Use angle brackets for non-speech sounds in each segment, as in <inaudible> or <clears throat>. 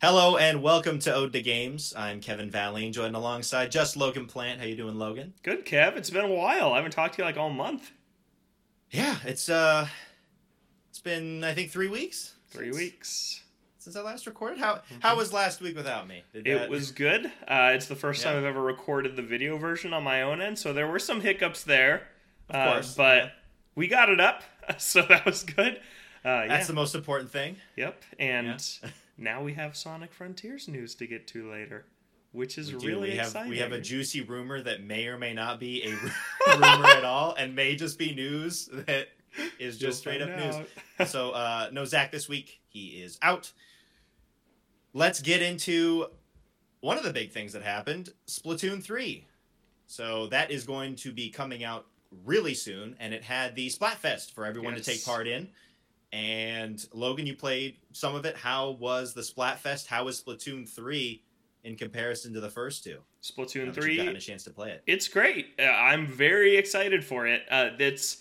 Hello and welcome to Ode to Games. I'm Kevin Valleen, joined alongside just Logan Plant. How you doing, Logan? Good, Kev. It's been a while. I haven't talked to you like all month. Yeah, it's uh, it's been I think three weeks. Three since, weeks since I last recorded. How mm-hmm. how was last week without me? Did it that... was good. Uh, it's the first yeah. time I've ever recorded the video version on my own end, so there were some hiccups there. Of uh, course, but yeah. we got it up, <laughs> so that was good. Uh, That's the most important thing. Yep, and. <laughs> now we have Sonic Frontiers news to get to later, which is really we have, exciting. We have a juicy rumor that may or may not be a <laughs> <laughs> rumor at all, and may just be news that is just You'll straight up out. news. <laughs> so, uh, no Zach this week. He is out. Let's get into one of the big things that happened Splatoon 3. So, that is going to be coming out really soon, and it had the Splatfest for everyone yes. to take part in. And Logan, you played some of it. How was the Splatfest? How was Splatoon three in comparison to the first two? Splatoon three. Gotten a chance to play it. It's great. Uh, I'm very excited for it. Uh, it's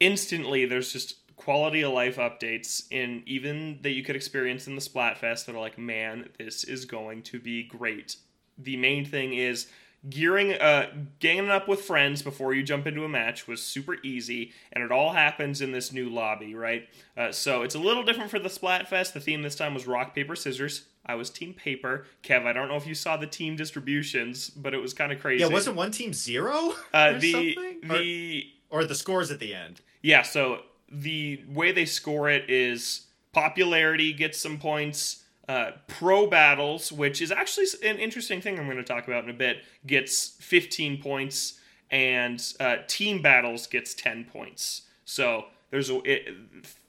instantly there's just quality of life updates in even that you could experience in the Splatfest that are like, man, this is going to be great. The main thing is gearing uh ganging up with friends before you jump into a match was super easy and it all happens in this new lobby right? Uh, so it's a little different for the splatfest. The theme this time was rock paper scissors. I was team paper. Kev i don't know if you saw the team distributions but it was kind of crazy. Yeah wasn't one team zero uh, <laughs> the the or, or the scores at the end? Yeah so the way they score it is popularity gets some points uh, pro battles, which is actually an interesting thing I'm going to talk about in a bit, gets 15 points, and uh, team battles gets 10 points. So there's a, it,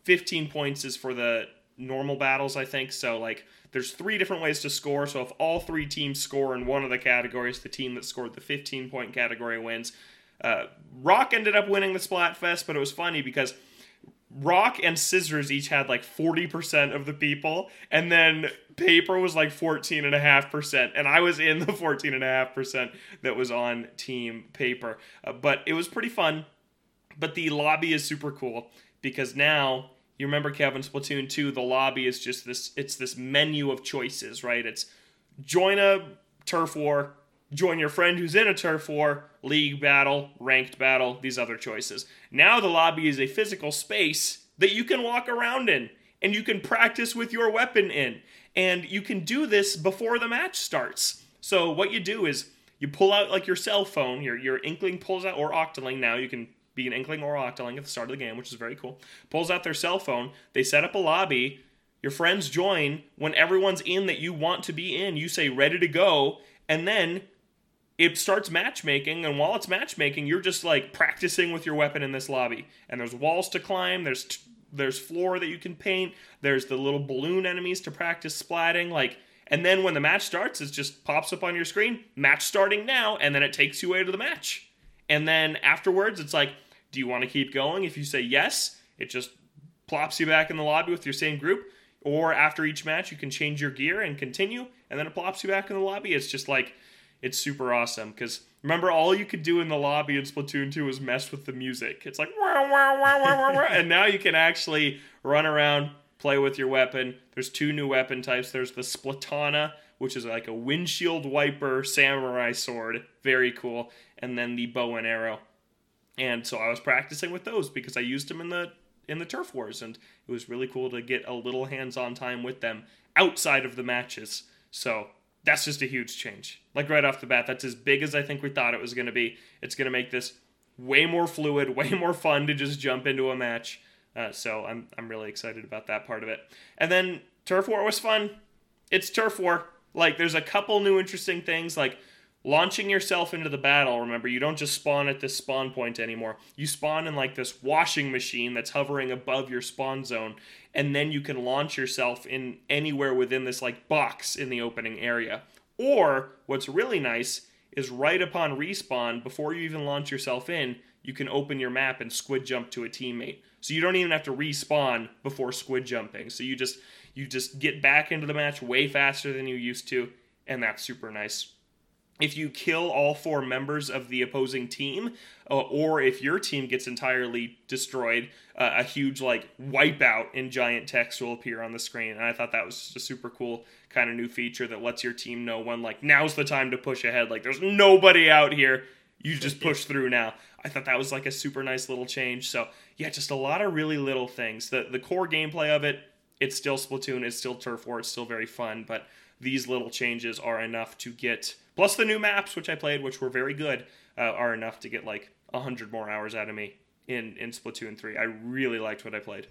15 points is for the normal battles, I think. So like there's three different ways to score. So if all three teams score in one of the categories, the team that scored the 15 point category wins. Uh, Rock ended up winning the Splatfest, but it was funny because Rock and Scissors each had like 40% of the people, and then Paper was like 14.5%, and I was in the 14.5% that was on Team Paper. Uh, but it was pretty fun. But the lobby is super cool because now you remember Kevin Splatoon 2, the lobby is just this it's this menu of choices, right? It's join a turf war, join your friend who's in a turf war, league battle, ranked battle, these other choices. Now the lobby is a physical space that you can walk around in and you can practice with your weapon in. And you can do this before the match starts. So what you do is you pull out like your cell phone, your your Inkling pulls out or Octoling now you can be an Inkling or Octoling at the start of the game, which is very cool. Pulls out their cell phone, they set up a lobby, your friends join, when everyone's in that you want to be in, you say ready to go, and then it starts matchmaking and while it's matchmaking you're just like practicing with your weapon in this lobby. And there's walls to climb there's t- there's floor that you can paint there's the little balloon enemies to practice splatting like and then when the match starts it just pops up on your screen match starting now and then it takes you away to the match. And then afterwards it's like do you want to keep going? If you say yes it just plops you back in the lobby with your same group. Or after each match you can change your gear and continue and then it plops you back in the lobby. It's just like it's super awesome because remember all you could do in the lobby in Splatoon 2 was mess with the music. It's like wah, wah, wah, and now you can actually run around, play with your weapon. There's two new weapon types. There's the Splatana, which is like a windshield wiper samurai sword, very cool, and then the bow and arrow. And so I was practicing with those because I used them in the in the turf wars and it was really cool to get a little hands-on time with them outside of the matches. So that's just a huge change. Like right off the bat, that's as big as I think we thought it was going to be. It's going to make this way more fluid, <laughs> way more fun to just jump into a match. Uh, so I'm I'm really excited about that part of it. And then Turf War was fun. It's Turf War. Like there's a couple new interesting things like launching yourself into the battle. Remember, you don't just spawn at this spawn point anymore. You spawn in like this washing machine that's hovering above your spawn zone, and then you can launch yourself in anywhere within this like box in the opening area. Or what's really nice is right upon respawn, before you even launch yourself in, you can open your map and squid jump to a teammate. So you don't even have to respawn before squid jumping. So you just you just get back into the match way faster than you used to, and that's super nice. If you kill all four members of the opposing team, uh, or if your team gets entirely destroyed, uh, a huge like wipeout in giant text will appear on the screen. And I thought that was just a super cool kind of new feature that lets your team know when like now's the time to push ahead. Like there's nobody out here, you just push through now. I thought that was like a super nice little change. So yeah, just a lot of really little things. The the core gameplay of it, it's still Splatoon, it's still Turf War, it's still very fun, but these little changes are enough to get plus the new maps which I played, which were very good, uh, are enough to get like hundred more hours out of me in in Splatoon three. I really liked what I played.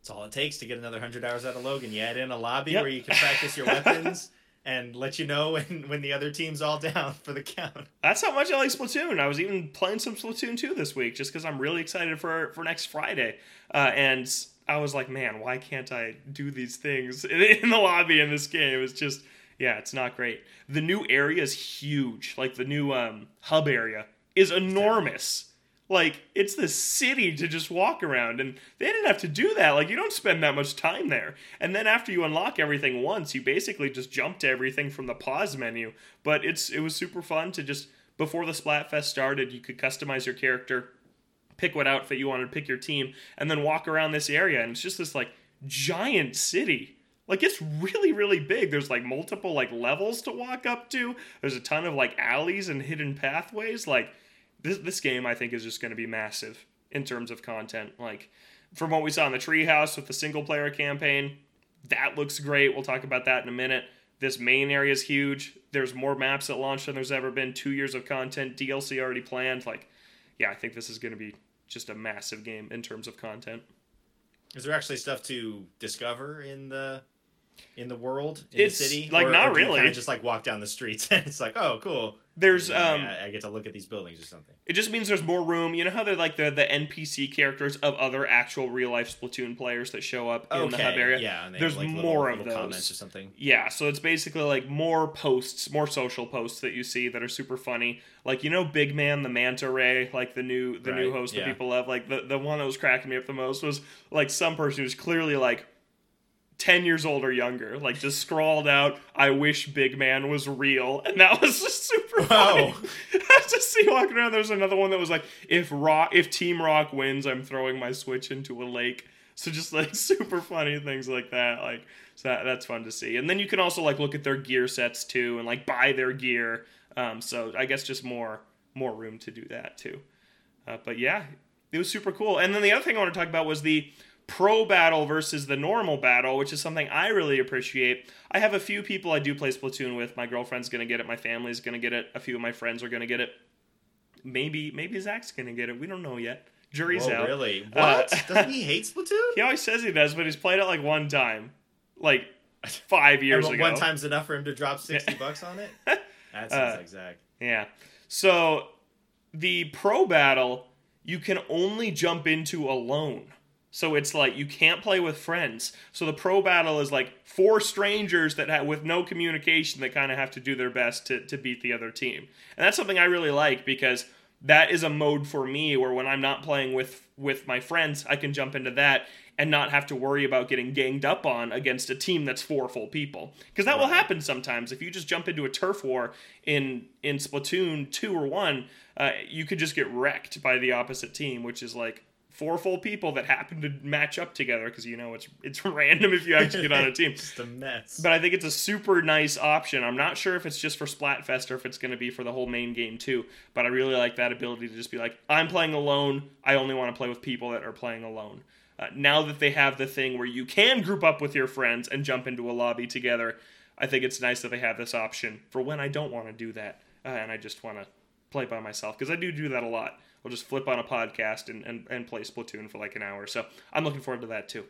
It's all it takes to get another hundred hours out of Logan. You add in a lobby yep. where you can practice your <laughs> weapons. and let you know when, when the other team's all down for the count. That's how much I like Splatoon. I was even playing some Splatoon 2 this week just because I'm really excited for, for next Friday. Uh, and I was like, man, why can't I do these things <laughs> in, the lobby in this game? It's just yeah, it's not great. The new area is huge. Like the new um, hub area is enormous. Like it's the city to just walk around, and they didn't have to do that. Like you don't spend that much time there. And then after you unlock everything once, you basically just jump to everything from the pause menu. But it's it was super fun to just before the Splatfest started, you could customize your character, pick what outfit you wanted, pick your team, and then walk around this area, and it's just this like giant city. Like it's really really big. There's like multiple like levels to walk up to. There's a ton of like alleys and hidden pathways. Like this this game i think is just going to be massive in terms of content. Like from what we saw in the treehouse with the single player campaign that looks great. We'll talk about that in a minute. This main area is huge. There's more maps at launch than there's ever been. Two years of content dlc already planned. Like yeah i think this is going to be just a massive game in terms of content is there actually stuff to discover in the in the world in it's the city? Like or, not or really. Kind of just like walk down the streets <laughs> and it's like, oh, cool. There's um, I, I, get to look at these buildings or something. It just means there's more room. You know how they're like the the NPC characters of other actual real life Splatoon players that show up in okay. the hub area. Yeah, there's like more little, of little those comments or something. Yeah, so it's basically like more posts, more social posts that you see that are super funny. Like you know, Big Man the Manta Ray, like the new the right. new host yeah. that people love. Like the the one that was cracking me up the most was like some person who's clearly like 10 years old or younger, like just scrawled out, I wish Big Man was real. And that was <laughs> just super funny. <laughs> I just see walking around. There's another one that was like, if Rock, if Team Rock wins, I'm throwing my Switch into a lake. So just like <laughs> super funny things like that. Like, so that, that's fun to see. And then you can also like look at their gear sets too and like buy their gear. Um, so I guess just more, more room to do that too. Uh, but yeah, it was super cool. And then the other thing I want to talk about was the, pro battle versus the normal battle, which is something I really appreciate. I have a few people I do play Splatoon with. My girlfriend's gonna get it. My family's gonna get it. A few of my friends are gonna get it. Maybe maybe Zach's gonna get it. We don't know yet. Jury's Whoa, out. Really? What? Uh, Doesn't he hate Splatoon? <laughs> He always says he does, but he's played it like one time, like five years and ago. One time's enough for him to drop sixty <laughs> bucks on it. <laughs> That's Uh, exact. Yeah. So the pro battle you can only jump into alone. So it's like you can't play with friends. So the pro battle is like four strangers that have with no communication that kind of have to do their best to, to beat the other team. And that's something I really like because that is a mode for me where when I'm not playing with with my friends, I can jump into that and not have to worry about getting ganged up on against a team that's four full people. Because that will happen sometimes. If you just jump into a turf war in in Splatoon two or one, uh, you could just get wrecked by the opposite team, which is like four full people that happen to match up together because you know it's it's <laughs> random if you actually get on a <laughs> team. just a mess. But I think it's a super nice option. I'm not sure if it's just for Splatfest or if it's going to be for the whole main game too. But I really like that ability to just be like, I'm playing alone. I only want to play with people that are playing alone. Uh, now that they have the thing where you can group up with your friends and jump into a lobby together, I think it's nice that they have this option for when I don't want to do that uh, and I just want to play by myself because I do do that a lot. I'll just flip on a podcast and, and, and play Splatoon for like an hour. So I'm looking forward to that too.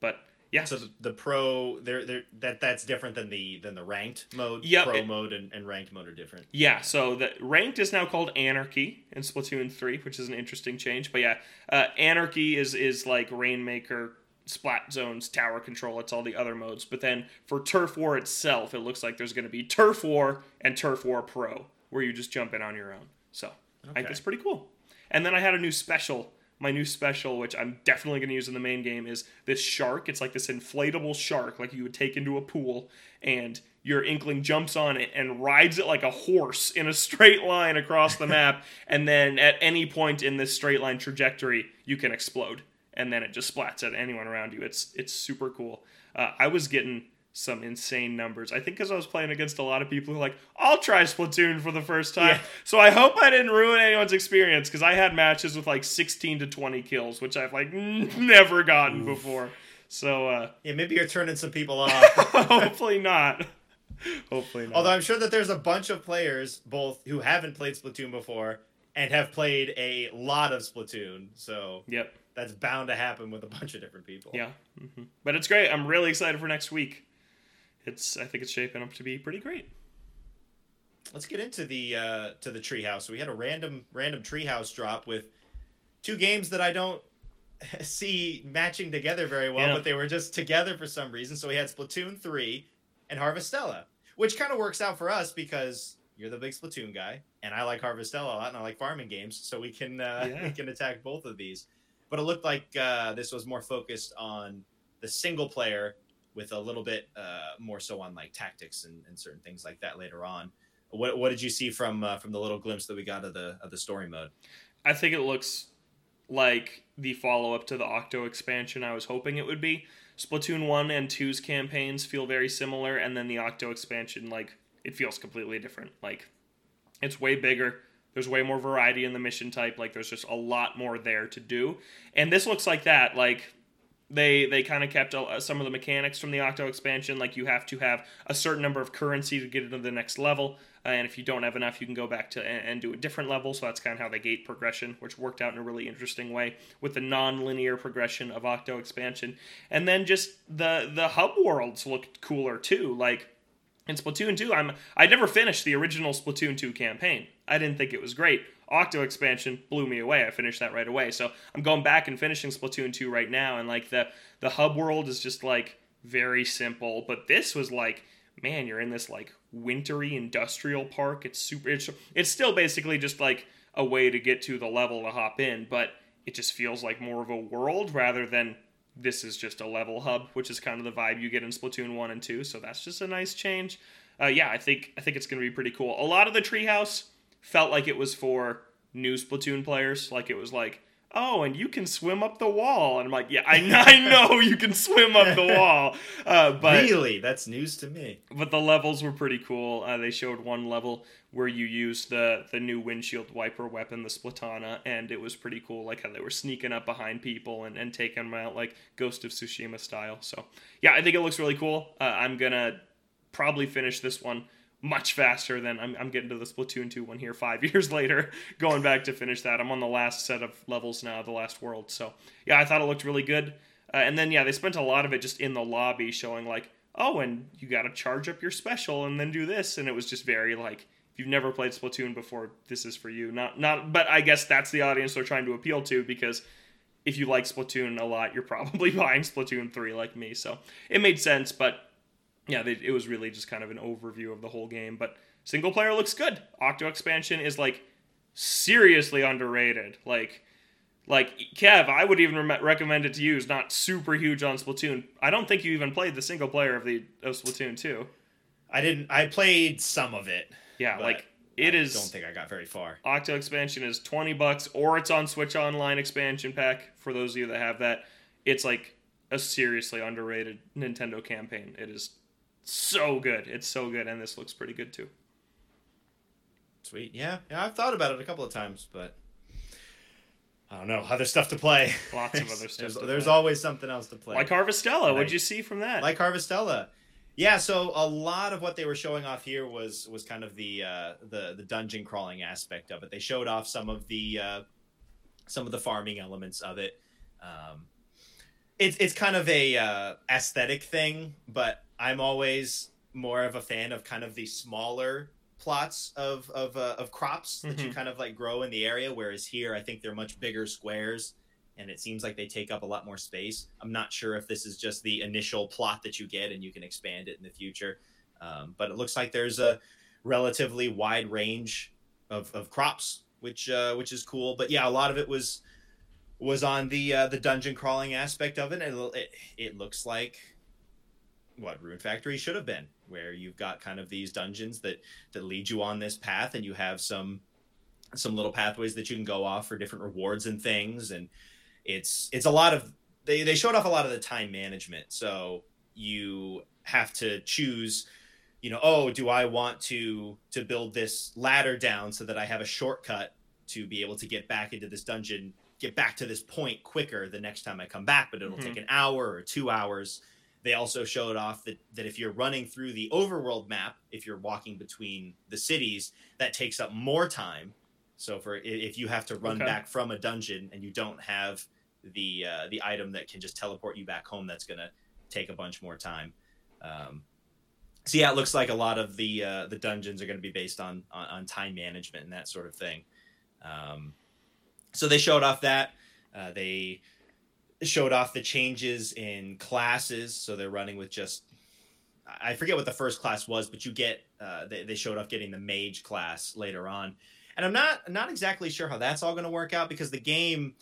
But yeah. So the, the pro, they're, they're, that that's different than the than the ranked mode. Yep, pro it- mode and, and ranked mode are different. Yeah, so the ranked is now called Anarchy in Splatoon 3, which is an interesting change. But yeah, uh, Anarchy is is like Rainmaker, Splat Zones, Tower Control. It's all the other modes. But then for Turf War itself, it looks like there's going to be Turf War and Turf War Pro, where you just jump in on your own. So I think Okay. that's pretty cool. And then I had a new special my new special, which I'm definitely going to use in the main game, is this shark. It's like this inflatable shark, like you would take into a pool, and your inkling jumps on it and rides it like a horse in a <laughs> straight line across the map. And then at any point in this straight line trajectory, you can explode, and then it just splats at anyone around you. It's it's super cool. Uh, I was getting some insane numbers. I think because I was playing against a lot of people who like, I'll try Splatoon for the first time. Yeah. So I hope I didn't ruin anyone's experience because I had matches with like 16 to 20 kills, which I've like never gotten Oof. before. So uh, yeah, maybe you're turning some people off. <laughs> hopefully not. Hopefully not. Although I'm sure that there's a bunch of players both who haven't played Splatoon before and have played a lot of Splatoon. So yep. That's bound to happen with a bunch of different people. Yeah, mm-hmm. but it's great. I'm really excited for next week it's I think it's shaping up to be pretty great. Let's get into the uh, to the treehouse. We had a random random treehouse drop with two games that I don't <laughs> see matching together very well, yeah. but they were just together for some reason. So we had Splatoon three and Harvestella, which kind of works out for us because you're the big Splatoon guy, and I like Harvestella a lot, and I like farming games, so we can uh, <laughs> yeah. we can attack both of these. But it looked like uh, this was more focused on the single player with a little bit uh, more so on like tactics and, and, certain things like that later on. What what did you see from uh, from the little glimpse that we got of the of the story mode? I think it looks like the follow up to the Octo expansion I was hoping it would be. Splatoon 1 and 2's campaigns feel very similar and then the Octo expansion like it feels completely different. Like it's way bigger. There's way more variety in the mission type. Like there's just a lot more there to do. And this looks like that. Like they they kind of kept uh, some of the mechanics from the Octo expansion, like you have to have a certain number of currency to get into the next level, uh, and if you don't have enough, you can go back to and, and, do a different level. So that's kind of how they gate progression, which worked out in a really interesting way with the non-linear progression of Octo expansion, and then just the the hub worlds looked cooler too, like. In Splatoon 2, I'm I never finished the original Splatoon 2 campaign. I didn't think it was great. Octo expansion blew me away. I finished that right away. So I'm going back and finishing Splatoon 2 right now, and like the the hub world is just like very simple. But this was like, man, you're in this like wintry industrial park. It's super. It's it's still basically just like a way to get to the level to hop in, but it just feels like more of a world rather than this is just a level hub, which is kind of the vibe you get in Splatoon 1 and 2. So that's just a nice change. Uh, yeah, I think I think it's going to be pretty cool. A lot of the treehouse felt like it was for new Splatoon players. Like it was like, oh, and you can swim up the wall. And I'm like, yeah, I, I <laughs> know you can swim up the wall. Uh, but really, that's news to me. But the levels were pretty cool. Uh, they showed one level where you used the the new windshield wiper weapon, the Splatana, and it was pretty cool. Like how they were sneaking up behind people and, and taking them out like Ghost of Tsushima style. So yeah, I think it looks really cool. Uh, I'm gonna probably finish this one much faster than I'm, I'm getting to the Splatoon 2 one here five <laughs> years later, going back to finish that. I'm on the last set of levels now, the last world. So, yeah, I thought it looked really good. Uh, and then, yeah, they spent a lot of it just in the lobby showing, like, oh, and you got to charge up your special and then do this. And it was just very, like, if you've never played Splatoon before, this is for you. Not, not, but I guess that's the audience they're trying to appeal to because if you like Splatoon a lot, you're <laughs> probably buying Splatoon 3 like me. So it made sense, but yeah, they, it was really just kind of an overview of the whole game. But single player looks good. Octo expansion is like seriously underrated. Like, like Kev, I would even re- recommend it to you. It's not super huge on Splatoon. I don't think you even played the single player of the of Splatoon 2. I didn't. I played some of it. Yeah, like it I is. Don't think I got very far. Octo expansion is twenty bucks, or it's on Switch Online expansion pack for those of you that have that. It's like a seriously underrated Nintendo campaign. It is so good. It's so good, and this looks pretty good too. Sweet. Yeah, yeah. I've thought about it a couple of times, but I don't know. Other stuff to play. Lots of other <laughs> stuff. there's, there's always something else to play. Like Harvestella. What'd you see from that? Like Harvestella. Yeah, so a lot of what they were showing off here was was kind of the uh, the the dungeon crawling aspect of it. They showed off some of the uh, some of the farming elements of it. Um, it's it's kind of a uh, aesthetic thing, but I'm always more of a fan of kind of the smaller plots of of, uh, of crops that mm-hmm. you kind of like grow in the area. Whereas here, I think they're much bigger squares, and it seems like they take up a lot more space. I'm not sure if this is just the initial plot that you get, and you can expand it in the future. Um, but it looks like there's a relatively wide range of, of crops, which uh, which is cool. But yeah, a lot of it was was on the uh, the dungeon crawling aspect of it. And it, it, it looks like what Rune Factory should have been, where you've got kind of these dungeons that that lead you on this path, and you have some some little pathways that you can go off for different rewards and things, and it's it's a lot of they they showed off a lot of the time management. So you have to choose you know oh do i want to to build this ladder down so that i have a shortcut to be able to get back into this dungeon get back to this point quicker the next time i come back but it'll mm-hmm. take an hour or two hours they also showed off that, that if you're running through the overworld map if you're walking between the cities that takes up more time so for if you have to run okay. back from a dungeon and you don't have the uh, the item that can just teleport you back home that's going to take a bunch more time um, so yeah, it looks like a lot of the uh, the dungeons are going to be based on, on, on time management and that sort of thing. Um, so they showed off that. Uh, they showed off the changes in classes. So they're running with just I forget what the first class was, but you get uh, they, they showed off getting the mage class later on, and I'm not not exactly sure how that's all going to work out because the game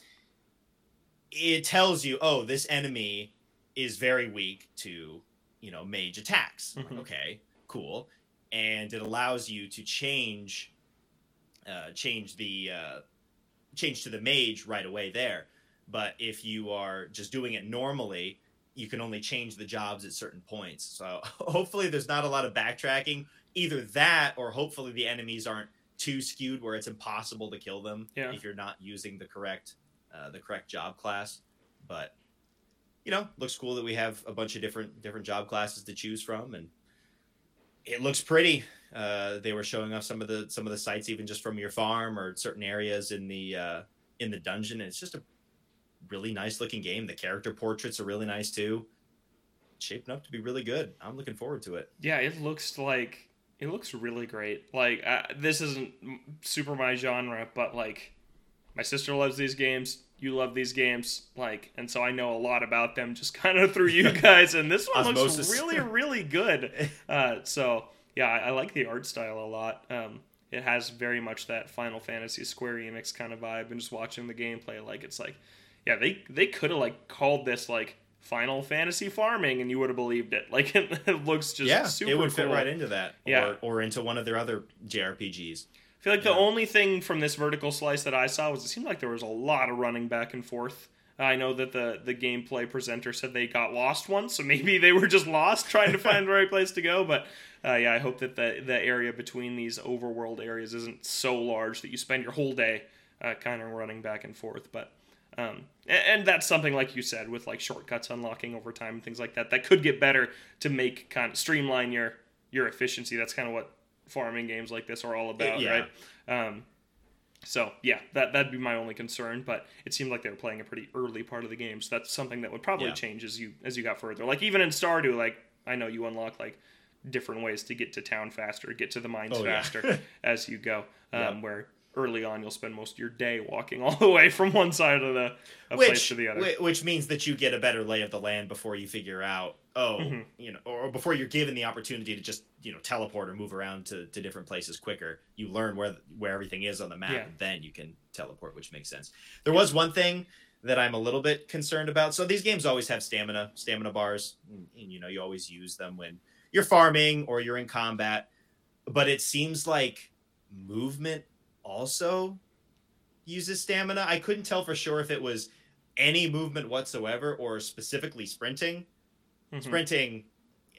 it tells you, oh, this enemy is very weak to you know mage attacks. Mm-hmm. Like, okay, cool, and it allows you to change uh, change the uh, change to the mage right away there. But if you are just doing it normally, you can only change the jobs at certain points. So <laughs> hopefully, there's not a lot of backtracking. Either that, or hopefully the enemies aren't too skewed where it's impossible to kill them yeah. if you're not using the correct uh, the correct job class. But you know, looks cool that we have a bunch of different different job classes to choose from, and it looks pretty. Uh, they were showing off some of the some of the sites even just from your farm or certain areas in the uh, in the dungeon. And it's just a really nice looking game. The character portraits are really nice too. shaping up to be really good. I'm looking forward to it. Yeah, it looks like it looks really great. Like uh, this isn't super my genre, but like my sister loves these games you love these games, like, and so I know a lot about them just <laughs> kind of through you <laughs> guys. And this one looks really, really good. <laughs> Uh, so yeah, I, I, like the art style a lot. Um, it has very much that Final Fantasy Square Enix kind of vibe, and just watching the gameplay, like it's like, yeah, they they could have like called this like Final Fantasy farming, and you would have believed it. <laughs> Like it, it looks just yeah, super. It would cool. fit right into that. Yeah, or, or into one of their other JRPGs. I feel like the only thing from this vertical slice that I saw was it seemed like there was a lot of running back and forth. I know that the the gameplay presenter said they got lost once, so <laughs> maybe they were just lost trying to <laughs> find the right place to go. But uh, yeah, I hope that the the area between these overworld areas isn't so large that you spend your whole day uh, kind of running back and forth. But um, and, and, that's something like you said with like shortcuts unlocking over time and things like that that could get better to make kind of streamline your your efficiency. That's kind of what farming games like this are all about, yeah. right? Um, so yeah, that that'd be my only concern. But it seemed like they were playing a pretty early part of the game, so that's something that would probably yeah. change as you as you got further. Like even in Stardew, like I know you unlock like different ways to get to town faster, get to the mines oh, faster yeah. <laughs> as you go. Um, yeah. Where early on you'll spend most of your day walking <laughs> all the way from one side of the which, place to the other, which means that you get a better lay of the land before you figure out oh mm-hmm. you know or before you're given the opportunity to just you know teleport or move around to, to different places quicker. You learn where where everything is on the map yeah. and then you can teleport which makes sense. There was one thing that i'm a little bit concerned about. So these games always have stamina stamina bars and, and you know you always use them when you're farming or you're in combat. But it seems like movement also uses stamina i couldn't tell for sure if it was any movement whatsoever or specifically sprinting Mm-hmm. Sprinting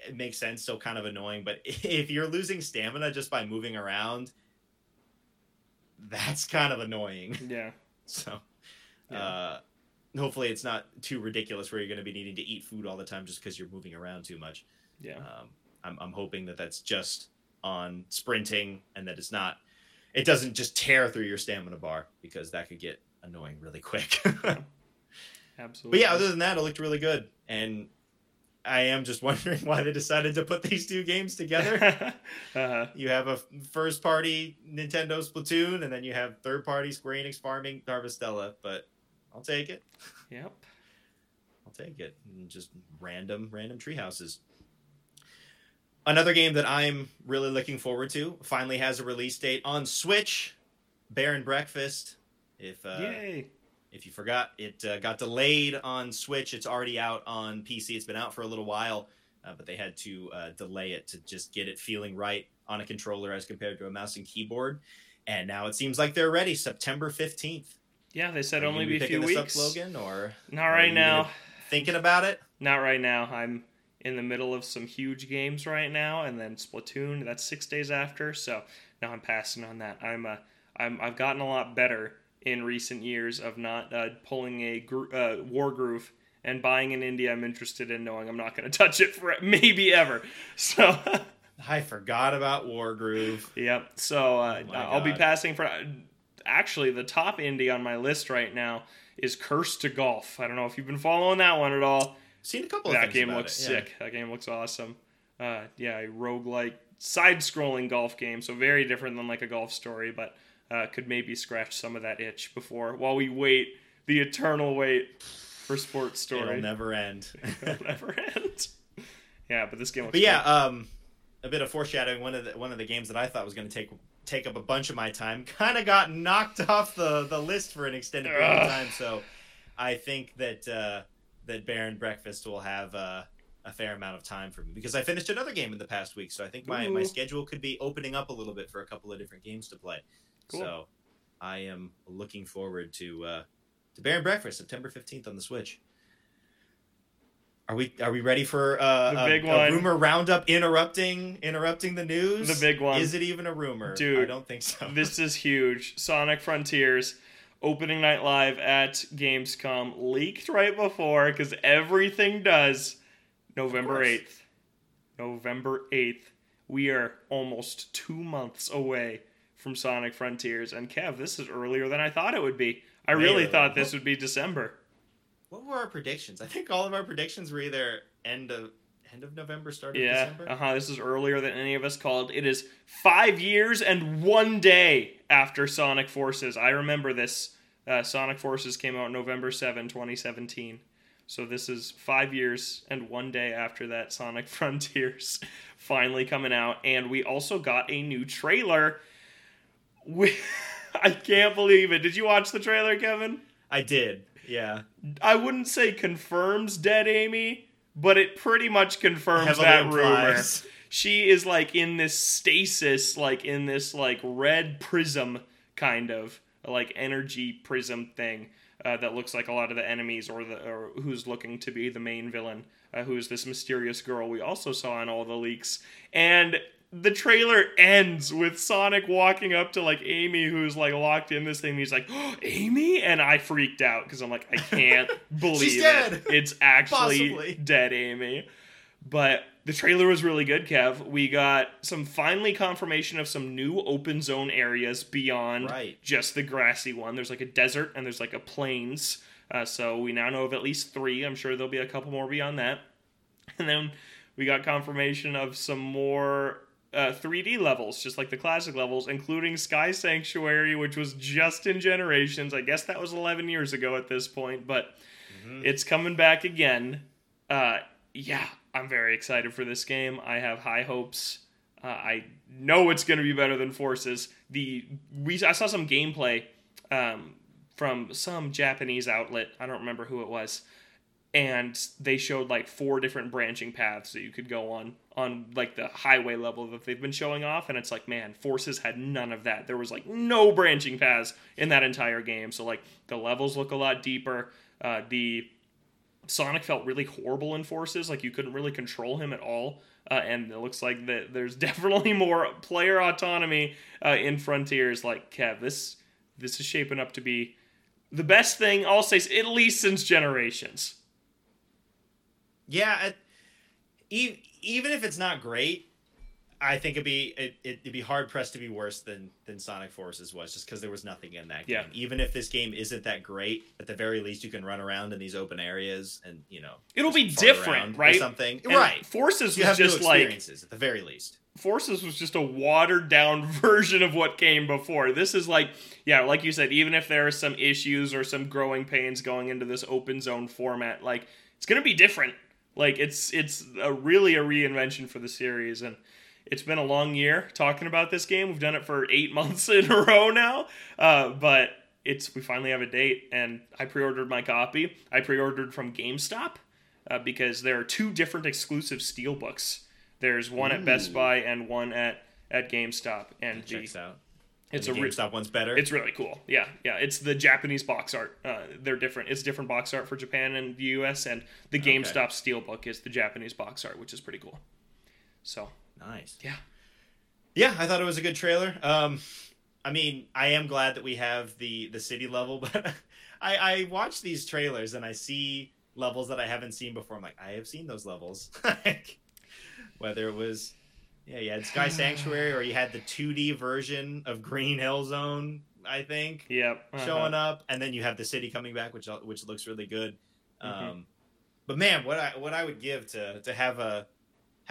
it makes sense, so kind of annoying, but <laughs> if you're losing stamina just by moving around, that's kind of annoying. <laughs> Yeah. So, yeah. Uh, hopefully it's not too ridiculous where you're going to be needing to eat food all the time just because you're moving around too much. Yeah. Um, I'm, I'm hoping that that's just on sprinting and that it's not, it doesn't just tear through your stamina bar because that could get annoying really quick. Absolutely. <laughs> But yeah, other than that, it looked really good. And I am just <laughs> wondering why they decided to put these two games together. <laughs> uh-huh. You have a first party Nintendo Splatoon, and then you have third party Square Enix farming Harvestella. But I'll take it. Yep. I'll take it. And just random, random tree houses. Another game that I'm really looking forward to finally has a release date on Switch. Bear and Breakfast. If uh, Yay. if you forgot, it uh, got delayed on Switch. It's already out on PC. It's been out for a little while, uh, but they had to uh, delay it to just get it feeling right on a controller as compared to a mouse and keyboard. And now it seems like they're ready. September fifteenth. Yeah, they said only be a few weeks. Up, Logan, or not right now? Thinking about it? Not right now. I'm in the middle of some huge games right now, and then Splatoon. That's six days after, so now I'm passing on that. I'm uh, I'm I've gotten a lot better in recent years of not uh, pulling a gr- uh, Wargroove and buying an indie I'm interested in, knowing I'm not going <laughs> to touch it for maybe ever. So. <laughs> I forgot about Wargroove. Yep. So uh, oh I'll be passing for. Actually, the top indie on my list right now is Cursed to Golf. I don't know if you've been following that one at all. Seen a couple of that game looks it, yeah. sick. That game looks awesome. Uh, yeah, a roguelike side-scrolling golf game, so very different than like a golf story, but uh, could maybe scratch some of that itch before while we wait the eternal wait for Sports <laughs> Story. It'll never end. <laughs> It'll never end. Yeah, but this game. but yeah, um, a bit of foreshadowing. One of the one of the games that I thought was going to take take up a bunch of my time <laughs> kind of got knocked off the the list for an extended period of time. So I think that uh, that Bear and Breakfast will have. Uh, a fair amount of time for me because I finished another game in the past week, so I think my, my schedule could be opening up a little bit for a couple of different games to play. Cool. So I am looking forward to uh, to Bear and Breakfast September fifteenth on the Switch. Are we are we ready for uh, the big a, one. a rumor roundup interrupting interrupting the news? The big one. Is it even a rumor? Dude, I don't think so. this is <laughs> huge. Sonic Frontiers opening night live at Gamescom leaked right before because everything does. November eighth. November eighth. We are almost two months away from Sonic Frontiers. And Kev, this is earlier than I thought it would be. I really thought this would be December. What were our predictions? I think all of our predictions were either end of end of November, start of yeah, December. Uh huh. This is earlier than any of us called. It is five years and one day after Sonic Forces. I remember this. Uh, Sonic Forces came out November 7, 2017. So this is five years and one day after that Sonic <laughs> Frontiers finally coming out. And we also got a new trailer we, <laughs> I can't believe it. Did you watch the trailer, Kevin? I did. Yeah. I wouldn't say confirms dead Amy, but it pretty much confirms Heavily that implies. rumor. She is like in this stasis, like in this like red prism kind of like energy prism thing uh, that looks like a lot of the enemies or the or who's looking to be the main villain, uh, who is this mysterious girl we also saw in all the leaks. And the trailer ends with Sonic walking up to like Amy, who's like locked in this thing. he's like, oh, <gasps> "Amy," and I freaked out because I'm like, I can't <laughs> believe it. It's actually Possibly. dead Amy. But the trailer was really good, Kev. We got some finally confirmation of some new open zone areas beyond right. just the grassy one. There's like a desert and there's like a plains. Uh, so we now know of at least three. I'm sure there'll be a couple more beyond that. <laughs> And then we got confirmation of some more uh, 3D levels, just like the classic levels, including Sky Sanctuary, which was just in Generations. I guess that was 11 years ago at this point, but mm-hmm. it's coming back again. Uh, yeah, I'm very excited for this game. I have high hopes. Uh, I know it's going to be better than Forces. The we I saw some gameplay um, from some Japanese outlet. I don't remember who it was and they showed like four different branching paths that you could go on on like the highway level that they've been showing off and it's like man forces had none of that there was like no branching paths in that entire game so like the levels look a lot deeper uh, the sonic felt really horrible in forces like you couldn't really control him at all uh, and it looks like that there's <laughs> definitely more player autonomy uh, in frontiers. Like kev this this is shaping up to be the best thing i'll say at least since generations. Yeah, even if it's not great, I think it'd be it, it'd be hard pressed to be worse than than Sonic Forces was, just because there was nothing in that game. Yeah. Even if this game isn't that great, at the very least you can run around in these open areas and you know it'll be different, right? something, and right? Forces you was just like at the very least. Forces was just a watered down <laughs> version of what came before. This is like, yeah, like you said, even if there are some issues or some growing pains going into this open zone format, like it's gonna be different like it's it's a really a reinvention for the series, and it's been a long year talking about this game. We've done it for eight <laughs> months in a row now, uh, but it's we finally have a date, and I pre-ordered my copy. I pre-ordered from GameStop uh, because there are two different exclusive steelbooks. There's one at Best Buy and one at at GameStop, and the, Checks out. it's And a the re- GameStop one's better. it's really cool. Yeah, yeah. It's the Japanese box art. Uh, they're different. It's different box art for Japan and the U.S. and the Okay. GameStop steelbook is the Japanese box art, which is pretty cool. So nice. yeah, Yeah, I thought it was a good trailer. Um, I mean, I am glad that we have the the city level, <laughs> but I I watch these trailers and I see levels that I haven't seen before. I'm like, I have seen those levels. <laughs> like, whether it was, yeah, you had Sky <sighs> Sanctuary or you had the 2D version of Green Hill Zone, I think, yep. uh-huh. showing up, and then you have the city coming back, which which looks really good. Mhm. Um, but man, what I what I would give to to have a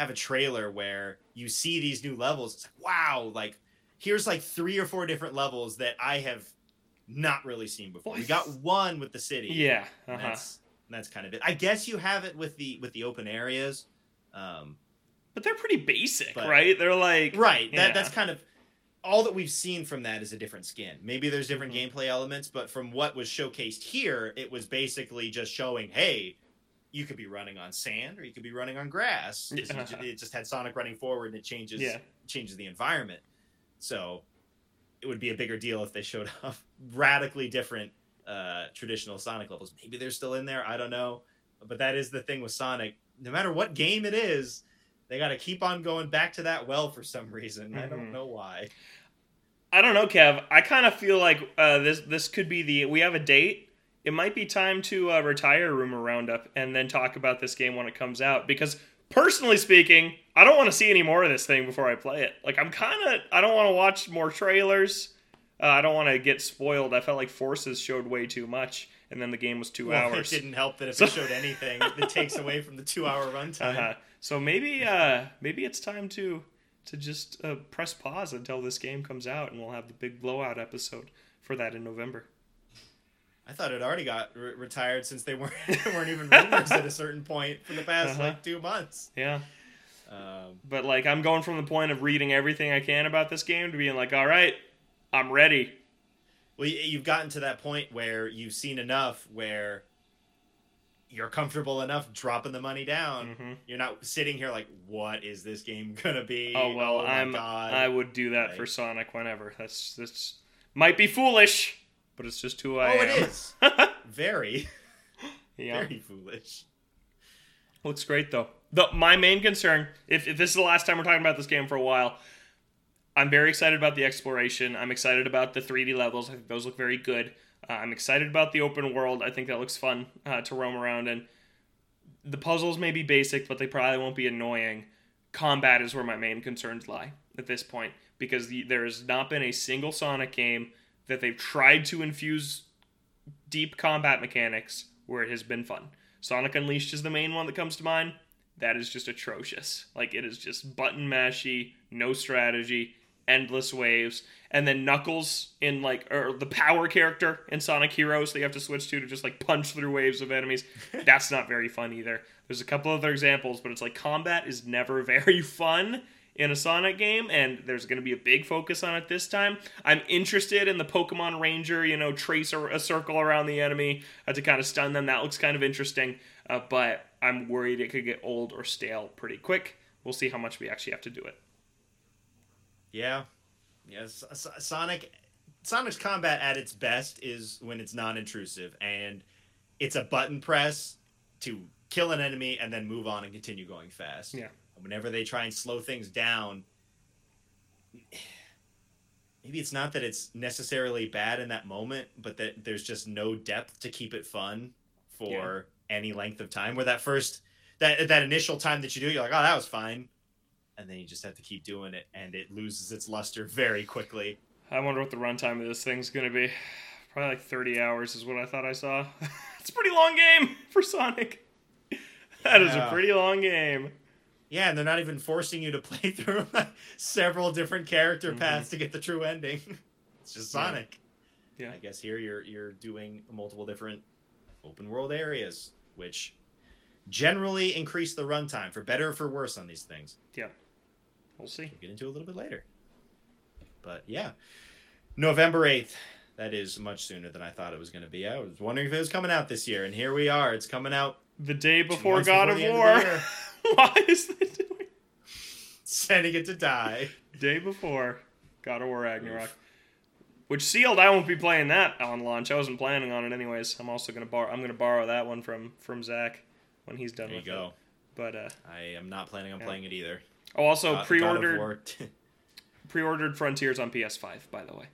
have a trailer where you see these new levels, it's like wow, like here's like three or four different levels that I have not really seen before. We got <laughs> one with the city, Yeah. Uh-huh. that's that's kind of it. I guess you have it with the with the open areas, um, But they're pretty basic, But- right? They're like right? Yeah. That that's kind of all that we've seen from that is a different skin. Maybe there's different Mhm. gameplay elements, but from what was showcased here, it was basically just showing, hey, you could be running on sand or you could be running on grass. Yeah. It just had Sonic running forward and it changes Yeah. changes the environment. So it would be a bigger deal if they showed <laughs> off radically different uh, traditional Sonic levels. Maybe they're still in there. I don't know. But that is the thing with Sonic. No matter what game it is, they got to keep on going back to that well for some reason. I don't Mhm. know why. I don't know, Kev. I kind of feel like uh, this this could be the we have a date. It might be time to uh, retire Rumor Roundup and then talk about this game when it comes out. Because personally speaking, I don't want to see any more of this thing before I play it. Like I'm kind of I don't want to watch more trailers. Uh, I don't want to get spoiled. I felt like Forces showed way too much, and then the game was two Well, hours. It didn't help that if So- it showed anything, it takes away from the two-hour runtime. <laughs> Uh-huh. So maybe uh, maybe it's time to to just uh, press pause until this game comes out, and we'll have the big blowout episode for that in November. I thought it already got re- retired since they weren't <laughs> weren't even rumors at a certain point for the past Uh-huh. like two months. Yeah, Um, but like I'm going from the point of reading everything I can about this game to being like, all right, I'm ready. well, you've gotten to that point where you've seen enough where you're comfortable enough dropping the money down. hmm You're not sitting here like, what is this game <laughs> gonna be? Oh well, my I'm God. I would do that Like- for Sonic whenever. That's that's might be foolish, but it's just who I oh, am. it is <laughs> very, yeah. very foolish. Looks great though. The my main concern, if, if this is the last time we're talking about this game for a while, I'm very excited about the exploration. I'm excited about the 3D levels. I think those look very good. Uh, I'm excited about the open world. I think that looks fun uh, to roam around and the puzzles may be basic, but they probably won't be annoying. Combat is where my main concerns lie at this point because the, there has not been a single Sonic game that they've tried to infuse deep combat mechanics where it has been fun. Sonic Unleashed is the main one that comes to mind. That is just atrocious. Like it is just button mashy, no strategy, endless waves, and then Knuckles in like or the power character in Sonic Heroes that you have to switch to to just like punch through waves of enemies. <laughs> That's not very fun either. There's a couple other examples, but it's like combat is never <laughs> very fun in a Sonic game, and there's going to be a big focus on it this time. I'm interested in the Pokemon Ranger, you know, trace a, a circle around the enemy uh, to kind of stun them. That looks kind of interesting, uh, but I'm worried it could get old or stale pretty quick. We'll see how much we actually have to do it. Yeah, yes. S- Sonic, Sonic's combat at its best is when it's non-intrusive and it's a button press to kill an enemy and then move on and continue going fast. Yeah. Whenever they try and slow things down, maybe it's not that it's necessarily bad in that moment, but that there's just no depth to keep it fun for any length of time. Where that first that that initial time that you do, you're like, oh, that was fine and then you just have to keep doing it and it loses its luster very quickly I wonder what the runtime of this thing's going to be. Probably like 30 hours is what I thought I saw. <laughs> it's a pretty long game for Sonic. <laughs> That is a pretty long game. Yeah and they're not even forcing you to <laughs> play through several different character Mhm. paths to get the true ending <laughs> it's just sonic Yeah. i guess here you're you're doing multiple different open world areas which generally increase the runtime for better or for worse on these things Yeah. We'll see. we'll get into it a little bit later but yeah november 8th that is much sooner than I thought it was going to be. I was wondering if it was coming out this year, and here we are. It's coming out the day before God before of War. <laughs> <laughs> Why is that doing? Sending it to die. Day before God of War Ragnarok. Which sealed, I won't be playing that on launch. I wasn't planning on it anyways. I'm also gonna borrow. I'm gonna borrow that one from from Zach when he's done there with you go. it. But uh, I am not planning on yeah. playing it either. Oh, also uh, pre-ordered <laughs> pre-ordered Frontiers on PS5, by the way,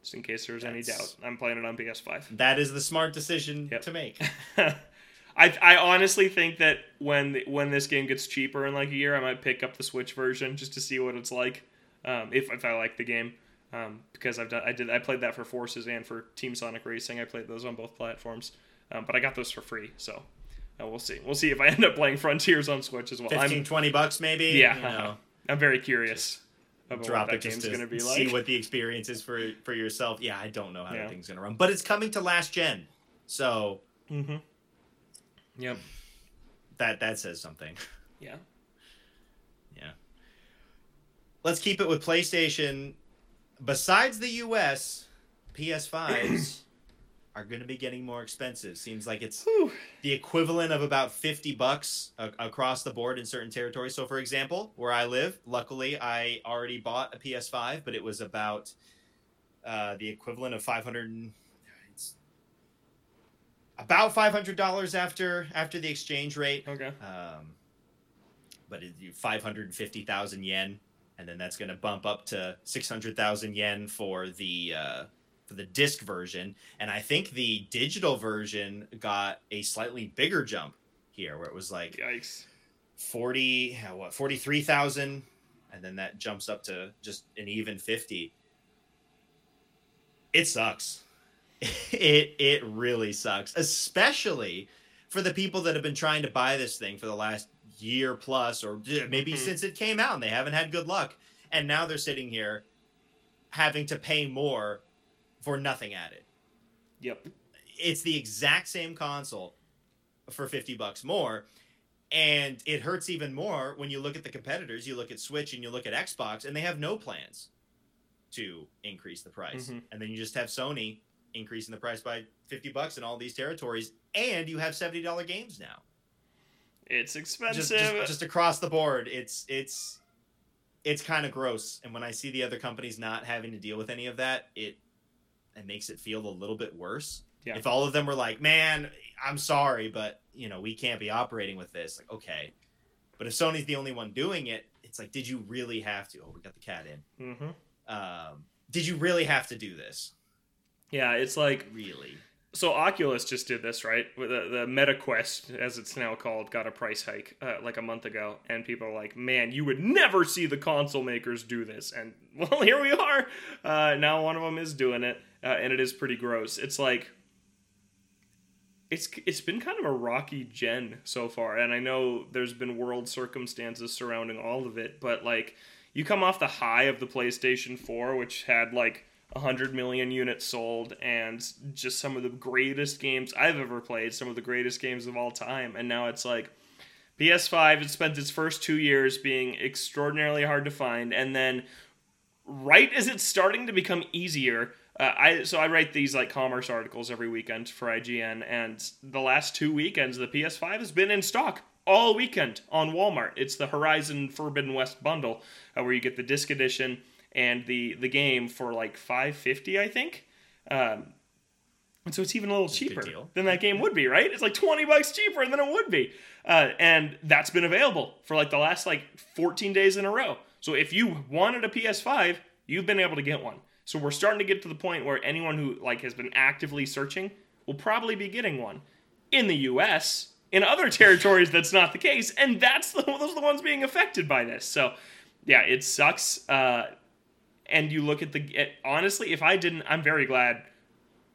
just in case there's any doubt. I'm playing it on PS5. That is the smart decision yep. to make. <laughs> I, I honestly think that when when this game gets cheaper in like a year, I might pick up the Switch version just to see what it's like. Um, if if I like the game, um, because I've done I did I played that for Forces and for Team Sonic Racing. I played those on both platforms, um, but I got those for free, so uh, we'll see. We'll see if I <laughs> end up playing Frontiers on Switch as well. 15, I'm, 20 bucks maybe. Yeah, you know. <laughs> I'm very curious. About drop it game's going to be like. See what the experience is for for yourself. Yeah, I don't know how yeah. that thing's going to run, but it's coming to last gen, so. Mm-hmm. Yep. That that says something. Yeah. Yeah. Let's keep it with PlayStation. Besides the US, PS5s <clears throat> are going to be getting more expensive. Seems like it's Whew. the equivalent of about 50 bucks a- across the board in certain territories. So for example, where I live, luckily I already bought a PS5, but it was about uh, the equivalent of 500 about five hundred dollars after after the exchange rate. Okay. Um, but five hundred and fifty thousand yen, and then that's going to bump up to six hundred thousand yen for the uh, for the disc version. And I think the digital version got a slightly bigger jump here, where it was like yikes, forty what forty three thousand, and then that jumps up to just an even fifty. It sucks it it really sucks, especially for the people that have been trying to buy this thing for the last year plus, or maybe mm-hmm. since it came out and they haven't had good luck, and now they're sitting here having to pay more for nothing added. Yep, it's the exact same console for fifty bucks more. And it hurts even more when you look at the competitors. You look at Switch and you look at Xbox, and they have no plans to increase the price. Mm-hmm. And then you just have Sony increasing the price by 50 bucks in all these territories and you have $70 games now. It's expensive just, just, just across the board it's it's it's kind of gross and when i see the other companies not having to deal with any of that it it makes it feel a little bit worse. Yeah. if all of them were like man i'm sorry but you know we can't be operating with this like okay. But if sony's the only one doing it it's like did you really have to? Oh we got the cat in. Mm-hmm. um, did you really have to do this yeah, it's like really. So Oculus just did this, right? The the Meta Quest, as it's now called, got a price hike uh, like a month ago, and people are like, "Man, you would never see the console makers do this." And <laughs> well, here we are. Uh, now one of them is doing it, uh, and it is pretty gross. It's like it's it's been kind of a rocky gen so far, and I know there's been world circumstances surrounding all of it, but like you come off the high of the PlayStation 4, which had like 100 million units sold and just some of the greatest games I've ever played, some of the greatest games of all time. And now it's like PS5 it spent its first 2 years being extraordinarily hard to find and then right as it's starting to become easier uh, I so I write these like commerce articles every weekend for IGN, and the last two weekends the PS5 has been in stock all weekend on Walmart. It's the Horizon Forbidden West bundle, uh, where you get the disc edition and the the game for like 550 I think. Um, and so it's even a little cheaper than that game would be, right? It's like 20 bucks cheaper than it would be. Uh, and that's been available for like the last like 14 days in a row. So if you wanted a PS5, you've been able to get one. So we're starting to get to the point where anyone who like has been actively searching will probably be getting one. In the US, in other <laughs> territories that's not the case, and that's the, those are the ones being affected by this. So yeah, it sucks. Uh, and you look at the honestly, if I didn't, I'm very glad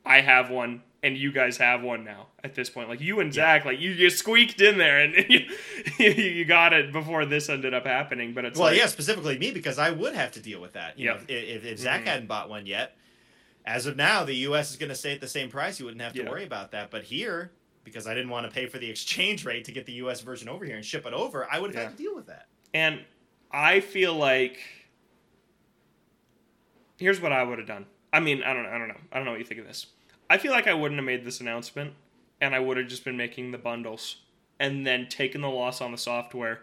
I have one and you guys have one now at this point. Like you and Zach, like you, you squeaked in there and <laughs> you, you got it before this ended up happening. But it's well, like, yeah, specifically me because I would have to deal with that. You yep. know, if, if Zach mm-hmm. hadn't bought one yet, as of now, the U.S. is going to stay at the same price. You wouldn't have to yeah. worry about that. But here, because I didn't want to pay for the exchange rate to get the U.S. version over here and ship it over, I would have yeah. had to deal with that. And I feel like here's what I would have done. I mean, I don't. I don't know. I don't know what you think of this. I feel like I wouldn't have made this announcement, and I would have just been making the bundles, and then taken the loss on the software,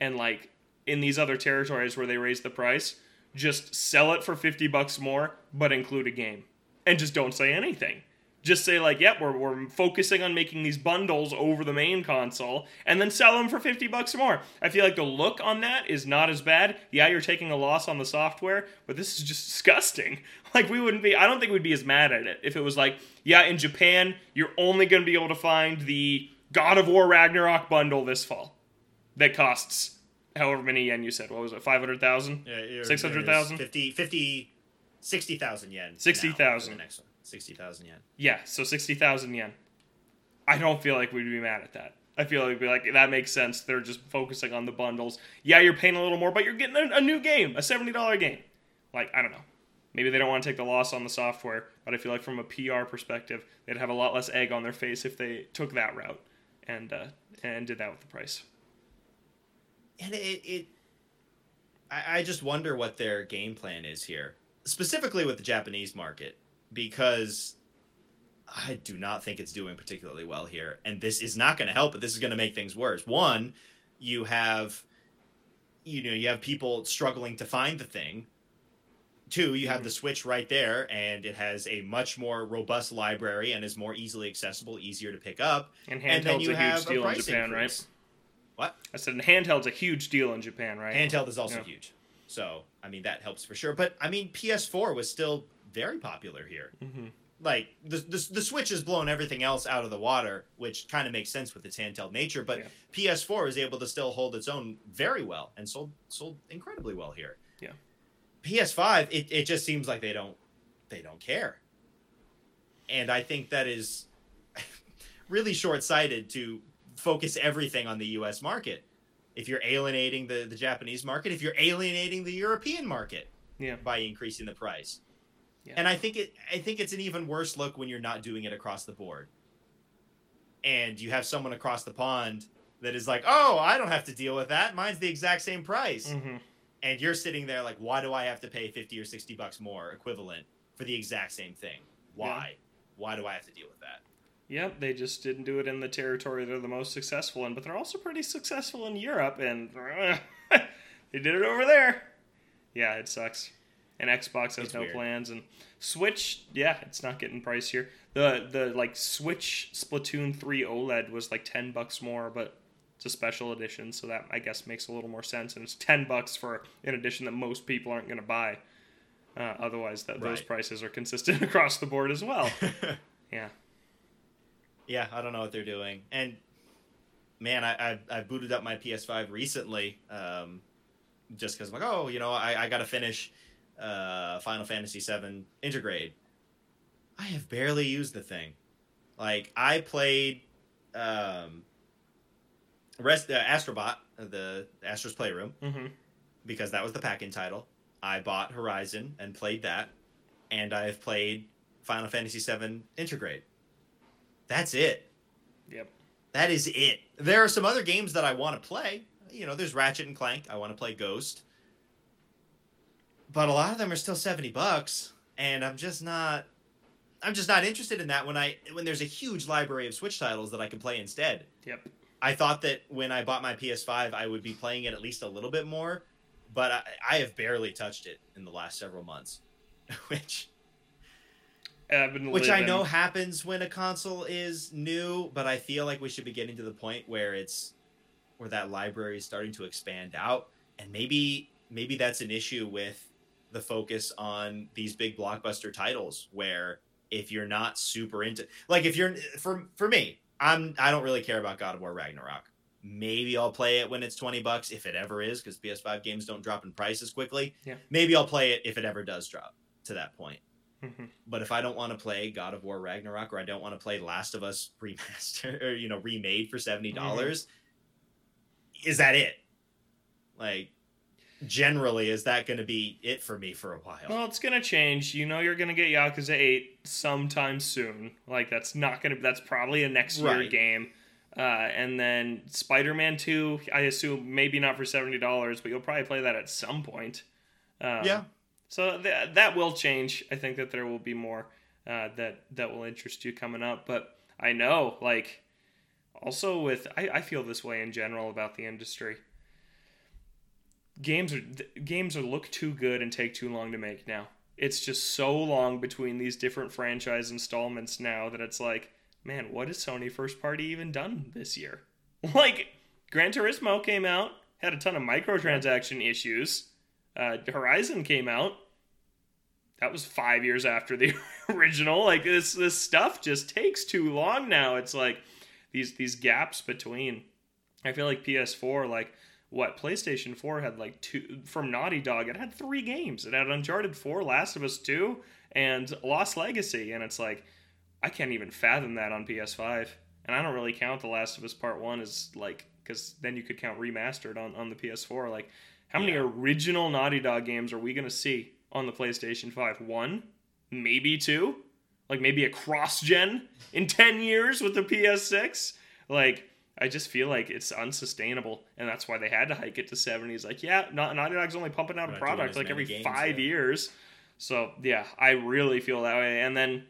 and like in these other territories where they raise the price, just sell it for fifty bucks more, but include a game, and just don't say anything just say like, "Yep, we're, we're focusing on making these bundles over the main console, and then sell them for fifty bucks more." I feel like the look on that is not as bad. Yeah, you're taking a loss on the software, but this is just disgusting. <laughs> Like we wouldn't be. I don't think we'd be as mad at it if it was like, "Yeah, in Japan, you're only going to be able to find the God of War Ragnarok bundle this fall, that costs." However many yen you said. What was it? 500,000? Yeah, 600,000? 50, 50 60,000 yen. 60,000. The next one. 60,000 yen. Yeah, so 60,000 yen. I don't feel like we'd be mad at that. I feel like we'd be like, that makes sense. They're just focusing on the bundles. Yeah, you're paying a little more, but you're getting a, a new game, a $70 game. Like, I don't know. Maybe they don't want to take the loss on the software, but I feel like from a PR perspective, they'd have a lot less egg on their face if they took that route and uh, and did that with the price. And it, it I, I just wonder what their game plan is here, specifically with the Japanese market because I do not think it's doing particularly well here. And this is not going to help it. This is going to make things worse. One, you have you know, you have people struggling to find the thing. Two, you have mm-hmm. the Switch right there, and it has a much more robust library and is more easily accessible, easier to pick up. And And then handheld's you a huge have a deal in Japan, increase. right? What? I said handheld's a huge deal in Japan, right? Handheld is also Yeah. huge. So, I mean, that helps for sure. But, I mean, PS4 was still very popular here. Mhm. Like, the, the, the Switch has blown everything else out of the water, which kind of makes sense with its handheld nature. But Yeah. PS4 is able to still hold its own very well and sold sold incredibly well here. Yeah. PS5, it, it just seems like they don't they don't care. And I think that is <laughs> really short sighted to focus everything on the US market. If you're alienating the, the Japanese market, if you're alienating the European market Yeah. by increasing the price. Yeah. And I think it I think it's an even worse look when you're not doing it across the board. And you have someone across the pond that is like, "Oh, I don't have to deal with that. Mine's the exact same price." hmm And you're sitting there like, "Why do I have to pay 50 or 60 bucks more equivalent for the exact same thing? Why? Why do I have to deal with that?" Yep, they just didn't do it in the territory they're the most successful in, but they're also pretty successful in Europe, and <laughs> they did it over there. Yeah, it sucks. And Xbox has It's no weird. plans, and Switch, yeah, it's not getting pricier. The the like Switch Splatoon three OLED was like ten bucks more, but it's a special edition, so that I guess makes a little more sense. And it's ten bucks for an edition that most people aren't going to buy. Uh, otherwise, that those prices are consistent <laughs> across the board as well. <laughs> Yeah. Yeah, I don't know what they're doing. And man, I I, I booted up my PS5 recently, um, just because I'm like, oh, you know, I, I got to finish uh, Final Fantasy VII Intergrade. I have barely used the thing. Like I played um, Rest uh, Astrobot, the Astro's Playroom, hmm because that was the pack-in title. I bought Horizon and played that, and I've played Final Fantasy VII Intergrade. That's it. Yep. That is it. There are some other games that I want to play. You know, there's Ratchet and Clank. I want to play Ghost. But a lot of them are still 70 bucks and I'm just not I'm just not interested in that when I when there's a huge library of Switch titles that I can play instead. Yep. I thought that when I bought my PS5 I would be playing it at least a little bit more, but I, I have barely touched it in the last several months. <laughs> Which I've been which I know happens when a console is new, but I feel like we should be getting to the point where it's where that library is starting to expand out, and maybe maybe that's an issue with the focus on these big blockbuster titles, where if you're not super into, like if you're for for me, I'm I don't really care about God of War Ragnarok. Maybe I'll play it when it's twenty bucks, if it ever is, because PS5 games don't drop in price as quickly. Yeah. Maybe I'll play it if it ever does drop to that point. Mhm. But if I don't want to play God of War Ragnarok or I don't want to play Last of Us <laughs> remaster or you know remade for seventy dollars, is that it? Like, generally, is that going to be it for me for a while? Well, it's gonna change. You know, you're gonna get Yakuza Eight sometime soon. Like that's not gonna. That's probably a next year Right. game. Uh, and then Spider-Man Two. I assume maybe not for seventy dollars, but you'll probably play that at some point. Um, Yeah. So th- that will change. I think that there will be more uh, that that will interest you coming up. But I know, like, also with I, I feel this way in general about the industry. Games are games are look too good and take too long to make now. It's just so long between these different franchise installments now that it's like, man, what has Sony first party even done this year? <laughs> Like, Gran Turismo came out, had a ton of microtransaction issues. Uh, Horizon came out. That was five years after the <laughs> original. Like this, this stuff just takes too long now. It's like these these gaps between. I feel like PS4, like what PlayStation 4 had like two from Naughty Dog. It had three games. It had Uncharted 4, Last of Us 2, and Lost Legacy. And it's like I can't even fathom that on PS5. And I don't really count The Last of Us Part One as like because then you could count remastered on on the PS4. Like how many Yeah. original Naughty Dog games are we gonna see on the PlayStation 5? One, maybe two, like maybe a cross gen in 10 years with the PS6. Like, I just feel like it's unsustainable, and that's why they had to hike it to seventy. 70s. Like, yeah, Na- Naughty Dog's only pumping out We're a product like every games, five yeah. years. So, yeah, I really feel that way. And then,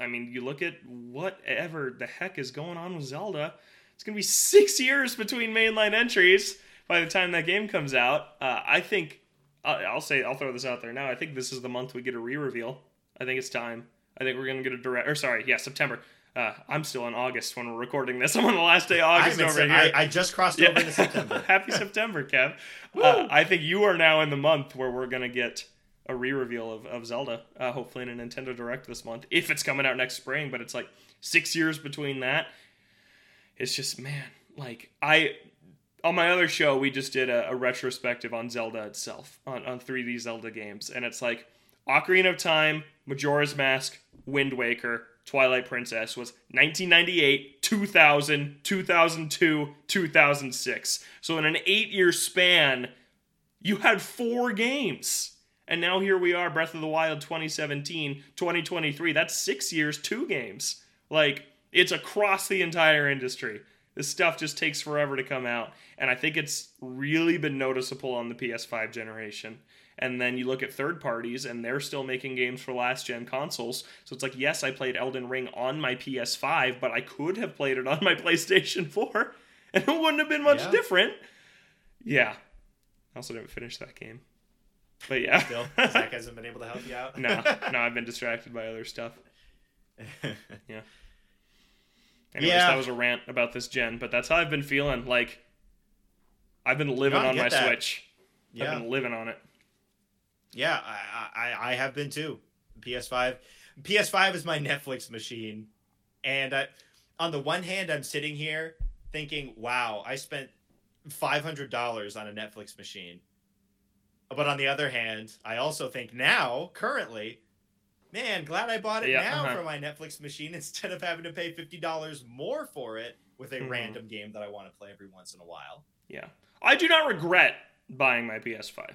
I mean, you look at whatever the heck is going on with Zelda. It's gonna be six years between mainline entries by the time that game comes out. Uh, I think I'll, I'll say I'll throw this out there now. I think this is the month we get a re-reveal. I think it's time. I think we're gonna get a direct. Or sorry, yeah, September. Uh, I'm still in August when we're recording this. <laughs> I'm on the last day of August over here. I, I just crossed over into September. <laughs> Happy September, Kev. Uh, I think you are now in the month where we're gonna get a re-reveal of, of Zelda, uh, hopefully in a Nintendo Direct this month, if it's coming out next spring. But it's like six years between that. It's just man, like I on my other show we just did a, a retrospective on Zelda itself on on 3D Zelda games, and it's like Ocarina of Time, Majora's Mask, Wind Waker, Twilight Princess was 1998, 2000, 2002, 2006. So in an 8-year span, you had four games. And now here we are Breath of the Wild 2017, 2023. That's 6 years, two games. Like it's across the entire industry. This stuff just takes forever to come out, and I think it's really been noticeable on the PS5 generation. And then you look at third parties, and they're still making games for last gen consoles. So it's like, yes, I played Elden Ring on my PS5, but I could have played it on my <laughs> PlayStation 4, <laughs> and it wouldn't have been much Yeah. different. Yeah. I also didn't finish that game. But yeah. Still, Zach hasn't been able to help you out. no, <laughs> no, I've been distracted by other stuff. Yeah. Anyways, Yeah. that was a rant about this gen, but that's how I've been feeling. Like, I've been living on my that. Switch. yeah. I've been living on it. Yeah, I, I I have been too. PS5, PS5 is my Netflix machine, and I, on the one hand, I'm sitting here thinking, "Wow, I spent five hundred dollars on a Netflix machine," but on the other hand, I also think now, currently, man, glad I bought it Yeah, now uh-huh. for my Netflix machine <laughs> instead of having to pay fifty dollars more for it with a Mhm. random game that I want to play every once in a while. Yeah. I do not regret buying my PS5.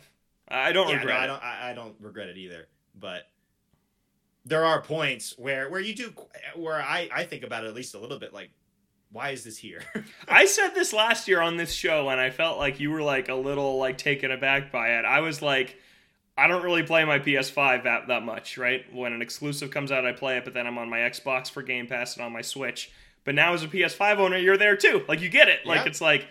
I don't yeah, regret no, I it. don't. I, I don't regret it either. But there are points where where you do where I I think about it at least a little bit. Like, why is this here? <laughs> I said this last year on this show, and I felt like you were like a little like taken aback by it. I was like, I don't really play my PS5 that that much, right? When an exclusive comes out, I play it, but then I'm on my Xbox for Game Pass and on my Switch. But now as a PS5 owner, you're there too. Like you get it. Like Yeah. it's like,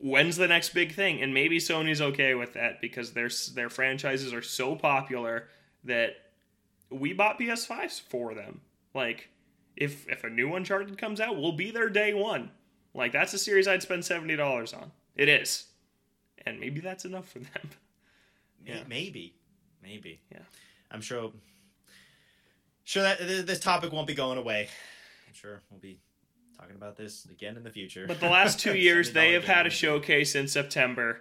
when's the next big thing? And maybe Sony's okay with that because their their franchises are so popular that we bought PS5s for them. Like if if a new Uncharted comes out, we'll be there day one. Like that's a series I'd spend seventy dollars on. It is, and maybe that's enough for them. Yeah. Maybe, maybe. Yeah. I'm sure. Sure that this topic won't be going away. I'm sure we'll be talking about this again in the future. But the last two <laughs> years, they have had a showcase in September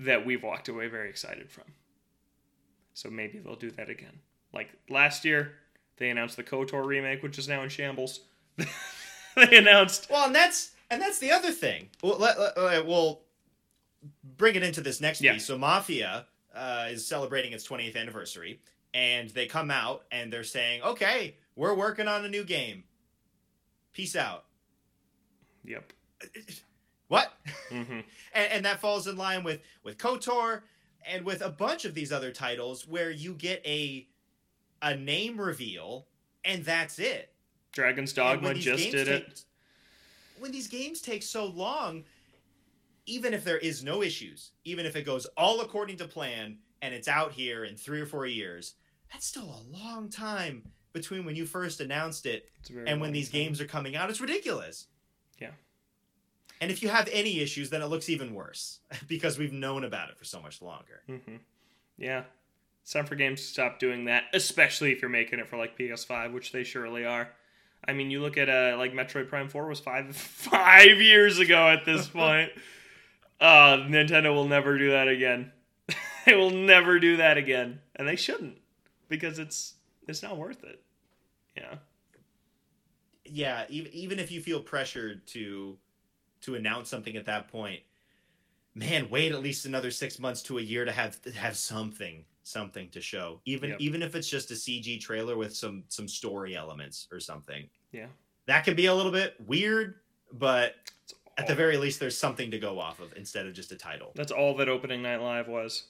that we've walked away very excited from. So maybe they'll do that again. Like last year, they announced the KOTOR remake, which is now in shambles. <laughs> they announced Well, and that's and that's the other thing. Well, let, let, we'll bring it into this next Yeah. piece. So, Mafia uh, is celebrating its 20th anniversary, and they come out and they're saying, "Okay, we're working on a new game. Peace out." Yep. What? hmm <laughs> and, and that falls in line with with Kotor. and with a bunch of these other titles where you get a a name reveal and that's it. Dragon's Dogma just did take, it. When these games take so long, even if there is no issues, even if it goes all according to plan and it's out here in three or four years, that's still a long time between when you first announced it and when these time. games are coming out. It's ridiculous. Yeah. And if you have any issues, then it looks even worse <laughs> because we've known about it for so much longer. Mm-hmm. Yeah. It's time for games to stop doing that, especially if you're making it for like PS5, which they surely are. I mean, you look at uh, like Metroid Prime Four was five <laughs> five years ago at this <laughs> point. uh, Nintendo will never do that again. they will never do that again, and they shouldn't because it's it's not worth it. Yeah. Yeah, even even if you feel pressured to to announce something at that point, man, wait at least another six months to a year to have to have something something to show. Even yep. even if it's just a cg trailer with some some story elements or something. Yeah. That could be a little bit weird but at the very least there's something to go off of instead of just a title. That's all that opening night live was.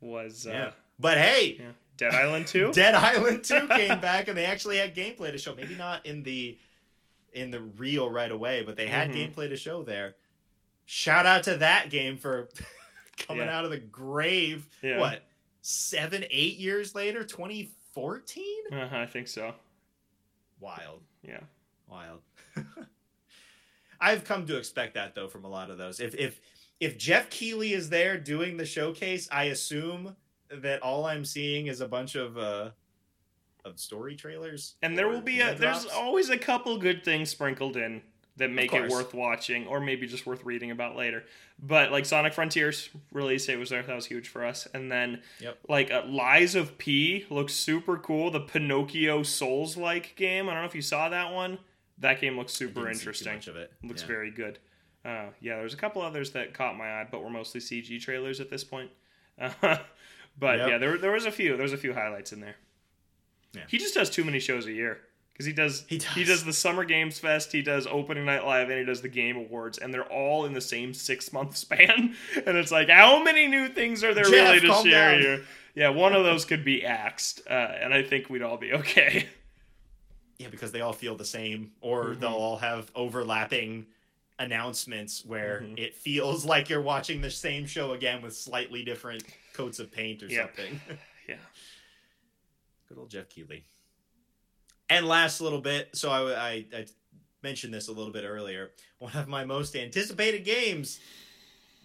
Was uh, yeah. But hey yeah. Dead island 2 <laughs> dead island 2 came back and they actually had gameplay to show maybe not in the in the reel right away but they had mm-hmm. gameplay to show there shout out to that game for <laughs> coming yeah. out of the grave. Yeah. What seven, eight years later, 2014? Uh-huh, I think so. Wild. Yeah. Wild. <laughs> I've come to expect that though from a lot of those. If if if Geoff Keighley is there doing the showcase, I assume that all I'm seeing is a bunch of uh of story trailers. And there will be a there's always a couple good things sprinkled in that make it worth watching or maybe just worth reading about later. But like Sonic Frontiers release it was there, that was huge for us. And then yep. like uh, Lies of P looks super cool. The Pinocchio Souls like game. I don't know if you saw that one. That game looks super interesting. of it. Looks yeah. very good. Uh, yeah, there's a couple others that caught my eye, but were mostly CG trailers at this point. Uh, <laughs> but yep. yeah, there there was a few. There was a few highlights in there. Yeah. He just does too many shows a year because he does, he does he does the Summer Games Fest, he does Opening Night Live, and he does the Game Awards, and they're all in the same six month <laughs> span. And it's like, how many new things are there Geoff, really to share down. here? Yeah, one of those could be axed, uh, and I think we'd all be okay. <laughs> Yeah, because they all feel the same, or mm-hmm. they'll all have overlapping announcements where mm-hmm. it feels <laughs> like you're watching the same show again with slightly different coats of paint or yep. something. <laughs> yeah. Good old Geoff Keighley. And last little bit, so I, I, I mentioned this a little bit earlier. One of my most anticipated games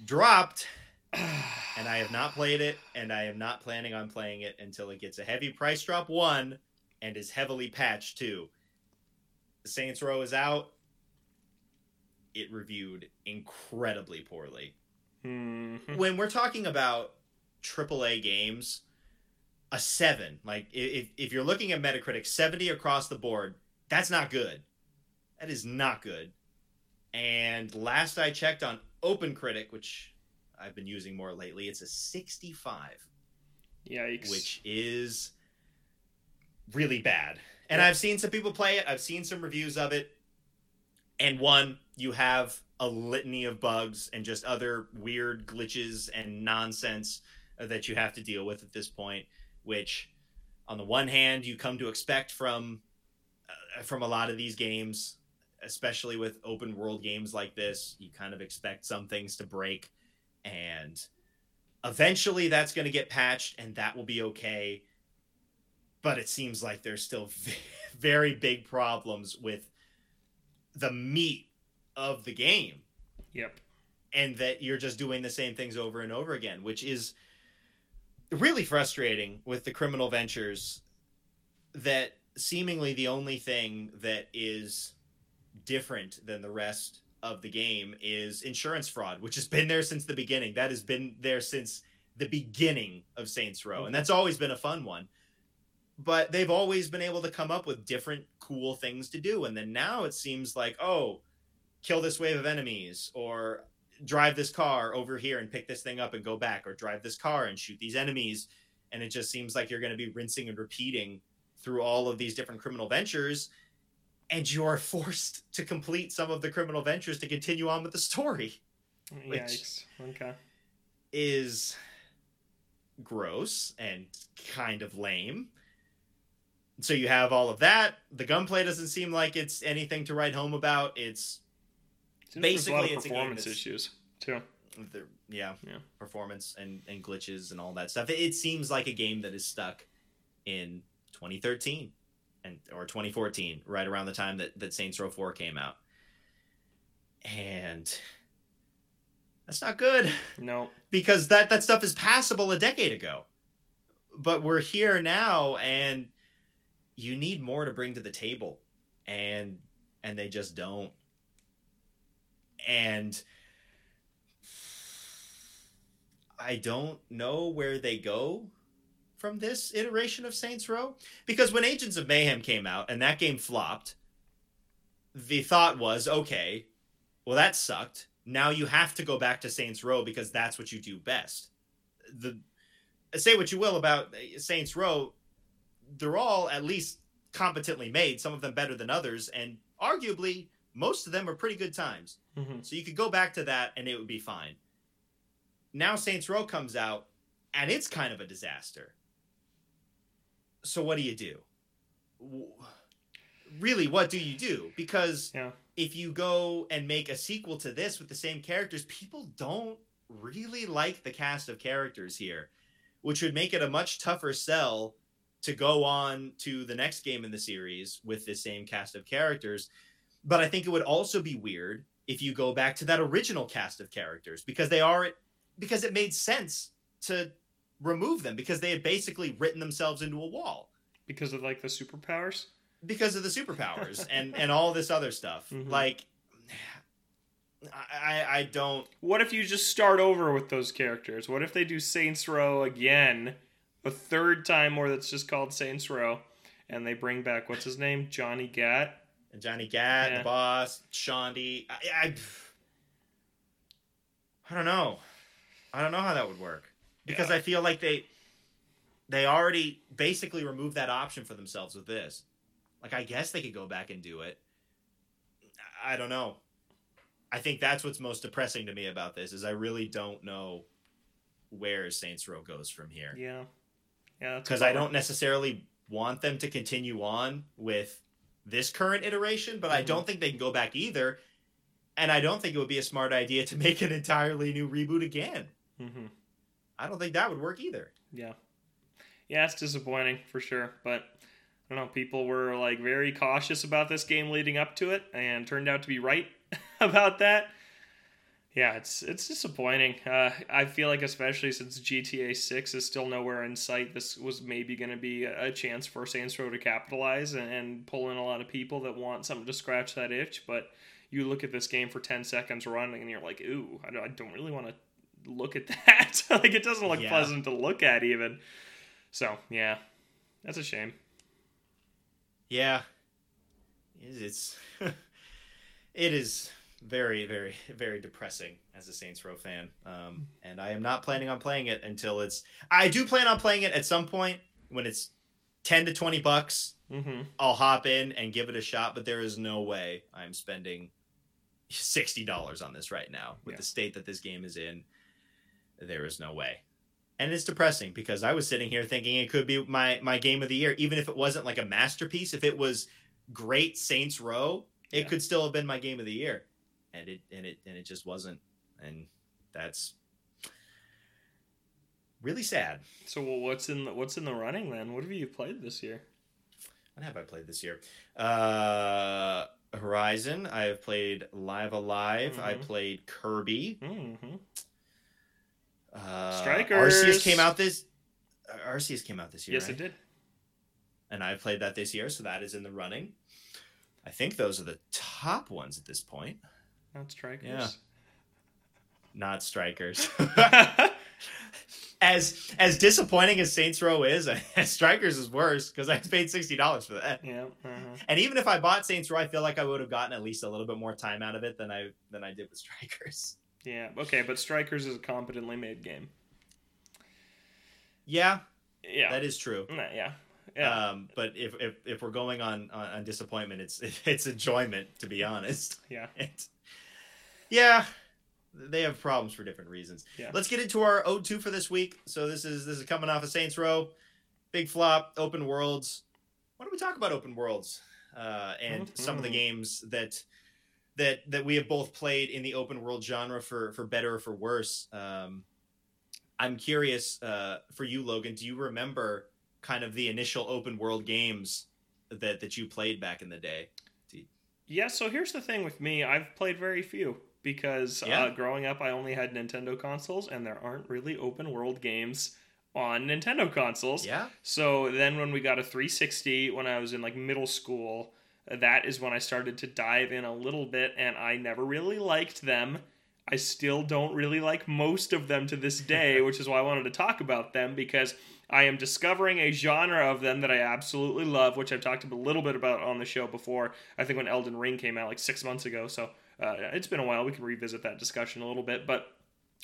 dropped, and I have not played it, and I am not planning on playing it until it gets a heavy price drop one and is heavily patched two. The Saints Row is out. It reviewed incredibly poorly. Mm-hmm. When we're talking about AAA games, a seven. Like if if you're looking at Metacritic, seventy across the board, that's not good. That is not good. And last I checked on OpenCritic, which I've been using more lately, it's a sixty-five. Yikes! Which is really bad. And I've seen some people play it. I've seen some reviews of it. And one, you have a litany of bugs and just other weird glitches and nonsense that you have to deal with at this point which on the one hand you come to expect from uh, from a lot of these games especially with open world games like this you kind of expect some things to break and eventually that's going to get patched and that will be okay. But it seems like there's still <laughs> very big problems with the meat of the game. Yep. And that you're just doing the same things over and over again which is really frustrating with the criminal ventures that seemingly the only thing that is different than the rest of the game is insurance fraud, which has been there since the beginning. That has been there since the beginning of Saints Row, and that's always been a fun one. But they've always been able to come up with different cool things to do, and then now it seems like, oh, kill this wave of enemies, or drive this car over here and pick this thing up and go back, or drive this car and shoot these enemies. And it just seems like you're going to be rinsing and repeating through all of these different criminal ventures. And you're <laughs> forced to complete some of the criminal ventures to continue on with the story. Yikes. Okay. is gross and kind of lame. So you have all of that. The gunplay doesn't seem like it's anything to write home about. It's Seems Basically, a lot of it's a performance issues too. the yeah, Yeah. performance and, and glitches and all that stuff. It, it seems like a game that is stuck in 2013 and or 2014, right around the time that, that Saints Row 4 came out. And that's not good No, because that, that stuff is passable a decade ago. But we're here now and you need more to bring to the table and and they just don't. And I don't know where they go from this iteration of Saints Row because when Agents of Mayhem came out and that game flopped, the thought was, okay, well that sucked. Now you have to go back to Saints Row because that's what you do best. The say what you will about Saints Row, they're all at least competently made, some of them better than others and arguably most of them are pretty good times. Mhm. So you could go back to that and it would be fine. Now Saints Row comes out and it's kind of a disaster. So what do you do? Really, what do you do? Because Yeah. if you go and make a sequel to this with the same characters, people don't really like the cast of characters here, which would make it a much tougher sell to go on to the next game in the series with the same cast of characters. But I think it would also be weird if you go back to that original cast of characters because they are because it made sense to remove them because they had basically written themselves into a wall because of like the superpowers. because of the superpowers <laughs> and and all this other stuff. Mhm. Like I I don't What if you just start over with those characters? What if they do Saints Row again, a third time, or that's just called Saints Row, and they bring back what's his name, Johnny Gat? And Johnny Gat, Yeah. the boss, Shaundi. I, I I don't know. I don't know how that would work because Yeah. I feel like they they already basically removed that option for themselves with this. Like I guess they could go back and do it. I don't know. I think that's what's most depressing to me about this is I really don't know where Saints Row goes from here Yeah, yeah. because I don't necessarily want them to continue on with this current iteration, but I Mhm. don't think they can go back either. And I don't think it would be a smart idea to <laughs> make an entirely new reboot again. Mhm. I don't think that would work either. Yeah, yeah. It's disappointing for sure, but I don't know. People were like very cautious about this game leading up to it, and turned out to be right <laughs> about that. Yeah, it's it's disappointing. Uh, I feel like especially since GTA Six is still nowhere in sight, this was maybe going to be a, chance for Saints Row to capitalize and, and pull in a lot of people that want something to scratch that itch. But you look at this game for ten seconds running, and you're like, ooh, I don't, I don't really want to look at <laughs> that. like it doesn't look Yeah. pleasant to look at even. So yeah, that's a shame. Yeah. It's it is <laughs> very, very, <laughs> very depressing as a Saints Row fan. Um, and I am not planning on playing it until it's I do plan on playing it at some point when it's ten to twenty bucks Mm-hmm. I'll hop in and give it a shot, but there is no way I'm spending sixty dollars on this right now with Yeah. the state that this game is in. There is no way, and it's depressing because I was sitting here thinking it could be my my game of the year, even if it wasn't like a masterpiece. If it was great Saints Row, it Yeah. could still have been my game of the year, and it and it and it just wasn't, and that's really sad. So well, what's in the, what's in the running then? What have you played this year? What have I played this year? Uh, Horizon. I have played Live A Live. I Mhm. played Kirby. Mm-hmm. Uh, Strikers. Arceus came out this. Arceus came out this year. Yes, right? it did. And I played that this year, so that is in the running. I think those are the top ones at this point. Not strikers. Yeah. Not strikers. <laughs> <laughs> as as disappointing as Saints Row is, <laughs> Strikers is worse because I paid sixty dollars for that. yeah. Uh-huh. And even if I bought Saints Row, I feel like I would have gotten at least a little bit more time out of it than I than I did with Strikers. Yeah. Okay, but strikers is a competently made game. Yeah, Yeah. that is true. Nah, yeah. Yeah. Um, but if, if if we're going on, on on disappointment, it's it's enjoyment to be honest. yeah. It, yeah, they have problems for different reasons. Yeah. Let's get into our O2 for this week. So this is this is coming off of Saints Row, big flop, open worlds. Why don't we talk about open worlds uh, and some of the Mhm. games that that that we have both played in the open world genre for for better or for worse. Um, I'm curious uh, for you, Logan. Do you remember kind of the initial open world games that that you played back in the day? Yeah, so here's the thing with me. I've played very few because Yeah. uh, growing up, I only had Nintendo consoles, and there aren't really open world games on Nintendo consoles. Yeah. So then when we got a 360 when I was in like middle school, that is when I started to dive in a little bit and I never really liked them. I still don't really like most of them to this day, <laughs> which is why I wanted to talk about them because I am discovering a genre of them that I absolutely love, which I've talked a little bit about on the show before. I think when Elden Ring came out like six months ago, so uh, it's been a while. We can revisit that discussion a little bit, but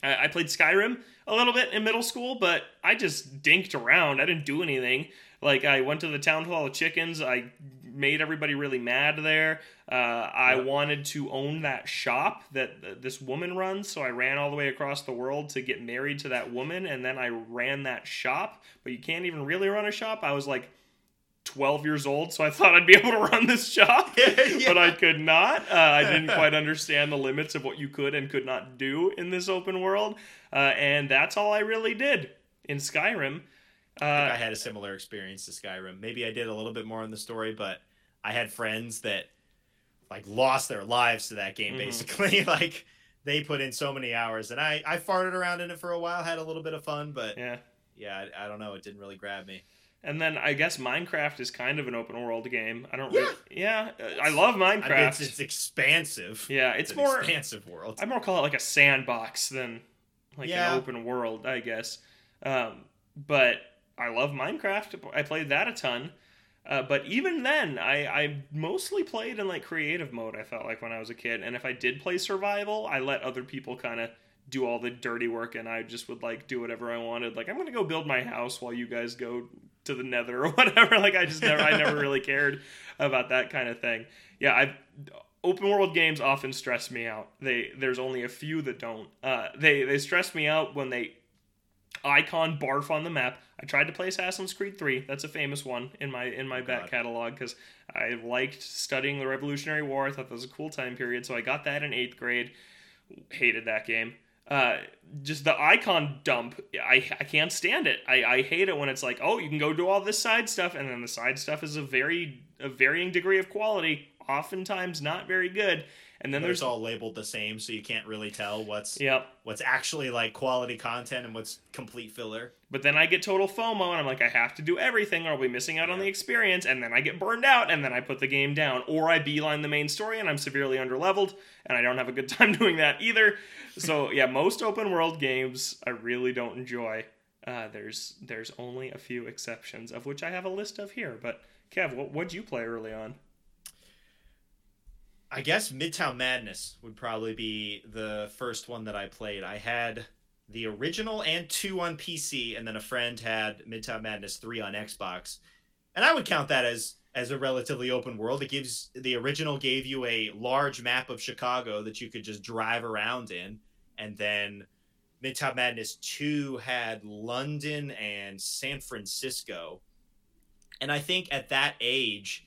I I played Skyrim a little bit in middle school, but I just dinked around. I didn't do anything. Like I went to the town hall of chickens. I made everybody really mad there. Uh, I Yep. wanted to own that shop that this woman runs, so I ran all the way across the world to get married to that woman, and then I ran that shop. But you can't even really run a shop. I was like 12 years old, so I thought I'd be able to run this shop <laughs> Yeah. but I could not. Uh, I didn't <laughs> quite understand the limits of what you could and could not do in this open world, uh, and that's all I really did in Skyrim. I think I Uh, had a similar experience to Skyrim. Maybe I did a little bit more in the story, but I had friends that like lost their lives to that game Mhm. basically. <laughs> like they put in so many hours and I I farted around in it for a while, had a little bit of fun, but yeah, yeah, I, I don't know, it didn't really grab me. And then I guess Minecraft is kind of an open world game. I don't. Yeah. Really, yeah, uh, I love Minecraft. I mean, it's, it's expansive. yeah, it's, an more. expansive world. I more call it like a sandbox than like Yeah. an open world, I guess. Um, but I love Minecraft. I played that a ton. Uh, but even then, I, I mostly played in like creative mode. I felt like when I was a kid, and if I did play survival, I let other people kind of do all the dirty work, and I just would like do whatever I wanted. Like I'm gonna go build my house while you guys go to the Nether or <laughs> whatever. Like I just never, I never really cared about that kind of thing. Yeah, I open world games often stress me out. They there's only a few that don't. Uh, they they stress me out when they icon barf on the map. I tried to play Assassin's Creed 3. That's a famous one in my in my Oh, back God. catalog because I liked studying the Revolutionary War. I thought that was a cool time period, so I got that in eighth grade. Hated that game. Uh, just the icon dump. I I can't stand it. I, I hate it when it's like, oh, you can go do all this side stuff, and then the side stuff is a very a varying degree of quality. Oftentimes not very good. And then But there's all labeled the same, so you can't really tell what's yep. what's actually like quality content and what's complete filler. But then I get total FOMO and I'm like, I have to do everything or I'll be missing out on the experience. And then I get burned out and then I put the game down. Or I beeline the main story and I'm severely underleveled and I don't have a good <laughs> time doing that either. So yeah, most open world games I really don't enjoy. Uh, there's there's only a few exceptions, of which I have a list of here. But Kev, what what'd you play early on? I guess Midtown Madness would probably be the first one that I played. I had the original and two on PC, and then a friend had Midtown Madness three on Xbox, and I would count that as as a relatively open world. It gives the original gave you a large map of Chicago that you could just drive around in, and then Midtown Madness two had London and San Francisco, and I think at that age.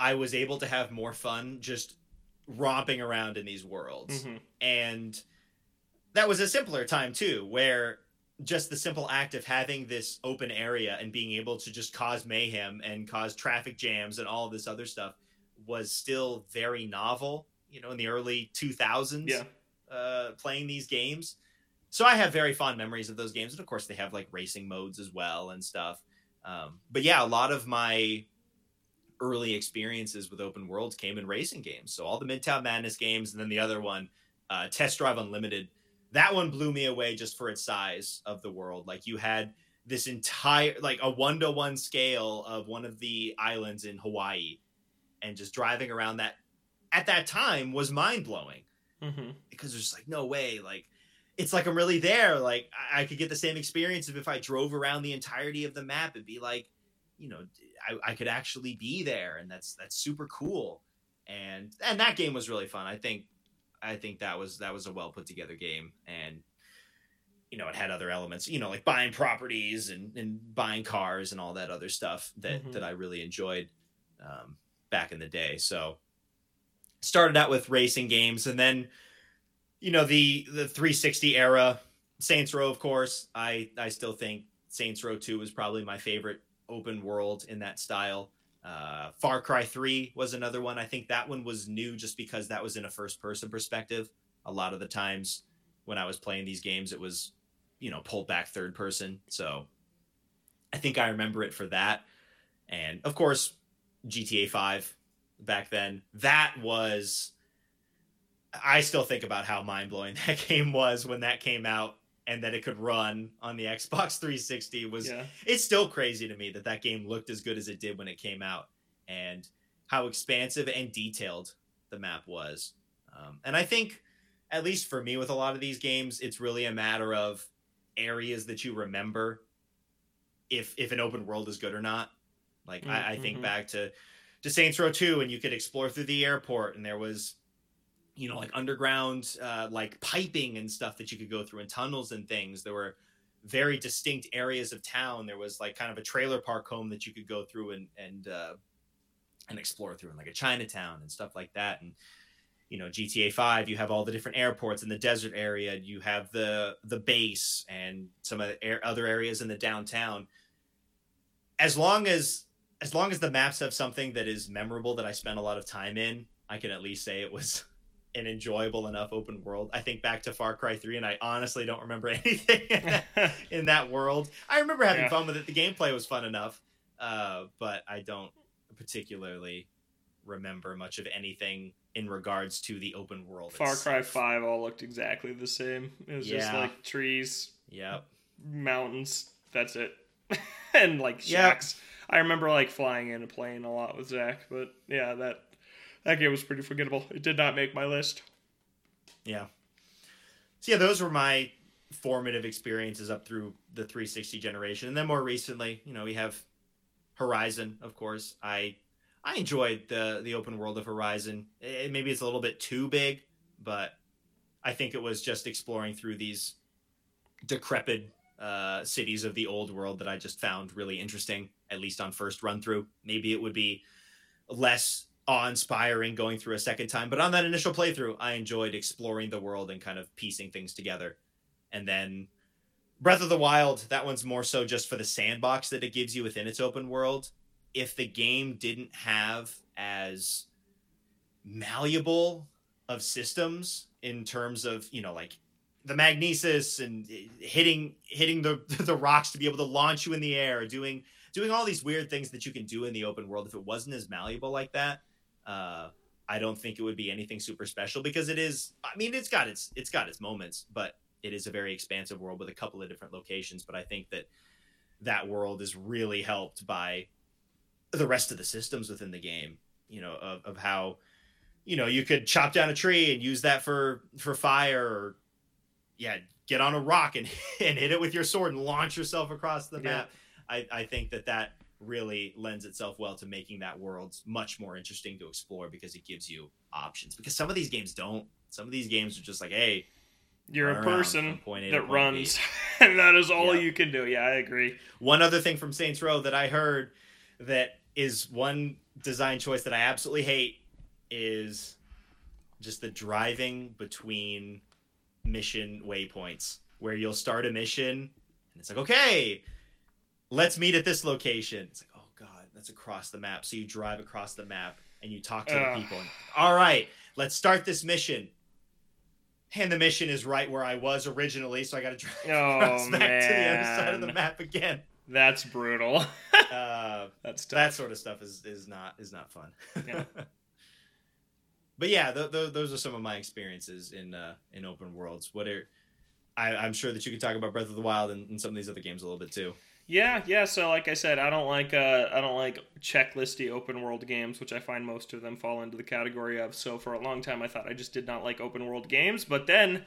I was able to have more fun just romping around in these worlds. Mhm. And that was a simpler time too, where just the simple act of having this open area and being able to just cause mayhem and cause traffic jams and all this other stuff was still very novel, you know, in the early 2000s Yeah. uh, playing these games. So I have very fond memories of those games. And of course, they have like racing modes as well and stuff. Um, but yeah, a lot of my early experiences with open worlds came in racing games. So all the Midtown Madness games, and then the other one, uh, Test Drive Unlimited. That one blew me away just for its size of the world. Like you had this entire, like a one to one scale of one of the islands in Hawaii, and just driving around that at that time was mind blowing Mhm. because there's like no way like it's like i'm really there like I, I could get the same experience if, if i drove around the entirety of the map it'd be like you know I, I could actually be there and that's that's super cool and and that game was really fun i think I think that was that was a well put together game, and you know it had other elements, you know, like buying properties and, and buying cars and all that other stuff that mm-hmm. that I really enjoyed um, back in the day. So started out with racing games, and then you know the the 360 era, Saints Row, of course. I I still think Saints Row 2 was probably my favorite open world in that style. Uh, Far Cry 3 was another one. I think that one was new just because that was in a first person perspective. A lot of the times when I was playing these games, it was, you know, pulled back third person. So I think I remember it for that. And of course, GTA 5 back then. That was. I still think about how mind blowing <laughs> that game was when that came out and that it could run on the <laughs> Xbox 360 was yeah. it's still crazy to me that that game looked as good as it did when it came out and how expansive and detailed the map was. Um, and I think at least for me with a lot of these games it's really a matter of areas that you remember if if an open world is good or not. Like mm-hmm. I, I think mm-hmm. back to to Saints Row 2 and you could explore through the airport and there was you know like underground uh, like piping and stuff that you could go through and tunnels and things. There were very distinct areas of town. There was like kind of a trailer park home that you could go through and and uh, and explore through and like a chinatown and stuff like that. And you know gta 5 you have all the different airports in the desert area. You have the the base and some of the other areas in the downtown. As long as as long as the maps have something that is memorable that i spent a lot of time in i can at least say it was an enjoyable enough open world. I think back to Far Cry 3 and I honestly don't remember <laughs> anything in <laughs> that, in that world. I remember having yeah. fun with it. The gameplay was fun enough, uh, but I don't particularly remember much of anything in regards to the open world. Far itself. Cry 5 all looked exactly the same. It was yeah. just like trees, yep, mountains. That's it. <laughs> and like shacks. Yep. I remember like flying in a plane a lot with Zach, but yeah, that that game was pretty forgettable. It did not make my list. Yeah. So yeah, those were my formative experiences up through the 360 generation, and then more recently, you know, we have Horizon. Of course, I I enjoyed the the open world of Horizon. It, maybe it's a little bit too big, but I think it was just exploring through these decrepit uh, cities of the old world that I just found really interesting, at least on first run through. Maybe it would be less awe-inspiring going through a second time. But on that initial playthrough i enjoyed exploring the world and kind of piecing things together. And then breath of the wild that one's more so just for the sandbox that it gives you within its open world. If the game didn't have as malleable of systems in terms of you know like the magnesis and hitting hitting the <laughs> the rocks to be able to launch you in the air doing doing all these weird things that you can do in the open world if it wasn't as malleable like that uh, I don't think it would be anything super special because it is. I mean, it's got its it's got its moments, but it is a very expansive world with a couple of different locations. But I think that that world is really helped by the rest of the systems within the game. You know, of, of how you know you could chop down a tree and use that for for fire, or yeah, get on a rock and <laughs> and hit it with your sword and launch yourself across the map. I I think that that really lends itself well to making that world much more interesting to explore because it gives you options. Because some of these games don't. Some of these games are just like, hey, you're a person that runs, <laughs> and that is all yeah. you can do. Yeah, I agree. One other thing from Saints Row that I heard that is one design choice that I absolutely hate is just the driving between mission waypoints where you'll start a mission and it's like, okay, let's meet at this location. It's like, oh god, that's across the map. So you drive across the map and you talk to uh. the people. And, All right, let's start this mission. And the mission is right where I was originally, so I got to drive <laughs> oh, across back to the other side of the map again. That's brutal. uh, <laughs> That's tough. that sort of stuff is is not is not fun. Yeah. <laughs> but yeah, th- th- those are some of my experiences in uh, in open worlds. What are I, am sure that you could talk about Breath of the Wild and, and some of these other games a little bit too. Yeah, yeah. So, like I said, I don't like uh, I don't like checklisty open world games, which I find most of them fall into the category of. So, for a long time, I thought I just did not like open world games. But then,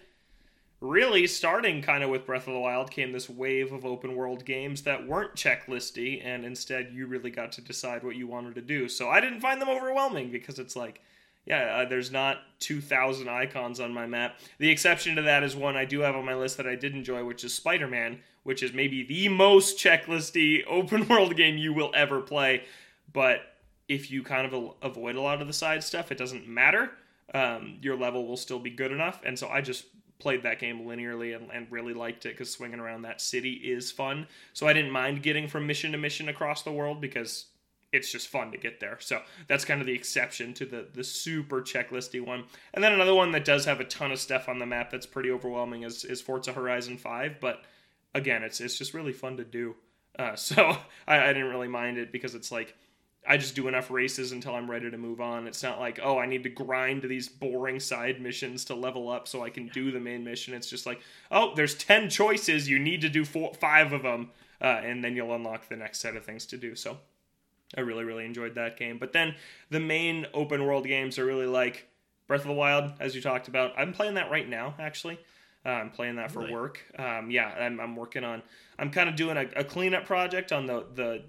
really, starting kind of with Breath of the Wild, came this wave of open world games that weren't checklisty, and instead, you really got to decide what you wanted to do. So, I didn't find them overwhelming because it's like yeah, uh, there's not 2,000 icons on my map. The exception to that is one I do have on my list that I did enjoy, which is Spider Man, which is maybe the most checklisty <laughs> open world game you will ever play. But if you kind of avoid a lot of the side stuff, it doesn't matter. Um, your level will still be good enough. And so I just played that game linearly and, and really liked it because swinging around that city is fun. So I didn't mind getting from mission to mission across the world because it's just fun to get there. So that's kind of the exception to the the super checklisty one. And then another one that does have a ton of stuff on the map that's pretty overwhelming is, is Forza Horizon 5. But again, it's it's just really fun to do. Uh, <laughs> so I, I didn't really mind it because it's like I just do enough races until I'm ready to move on. It's not like, oh, I need to grind these boring side missions to level up so I can do the main mission. It's just like, oh, there's 10 choices. You need to do four, five of them. Uh, and then you'll unlock the next set of things to do. So I really, really enjoyed that game. But then the main open world games are really like Breath of the Wild, as you talked about. I'm playing that right now, actually. Uh, I'm playing that for really? work. Um, yeah, I'm, I'm, working on. I'm kind of doing a, a, cleanup project on the the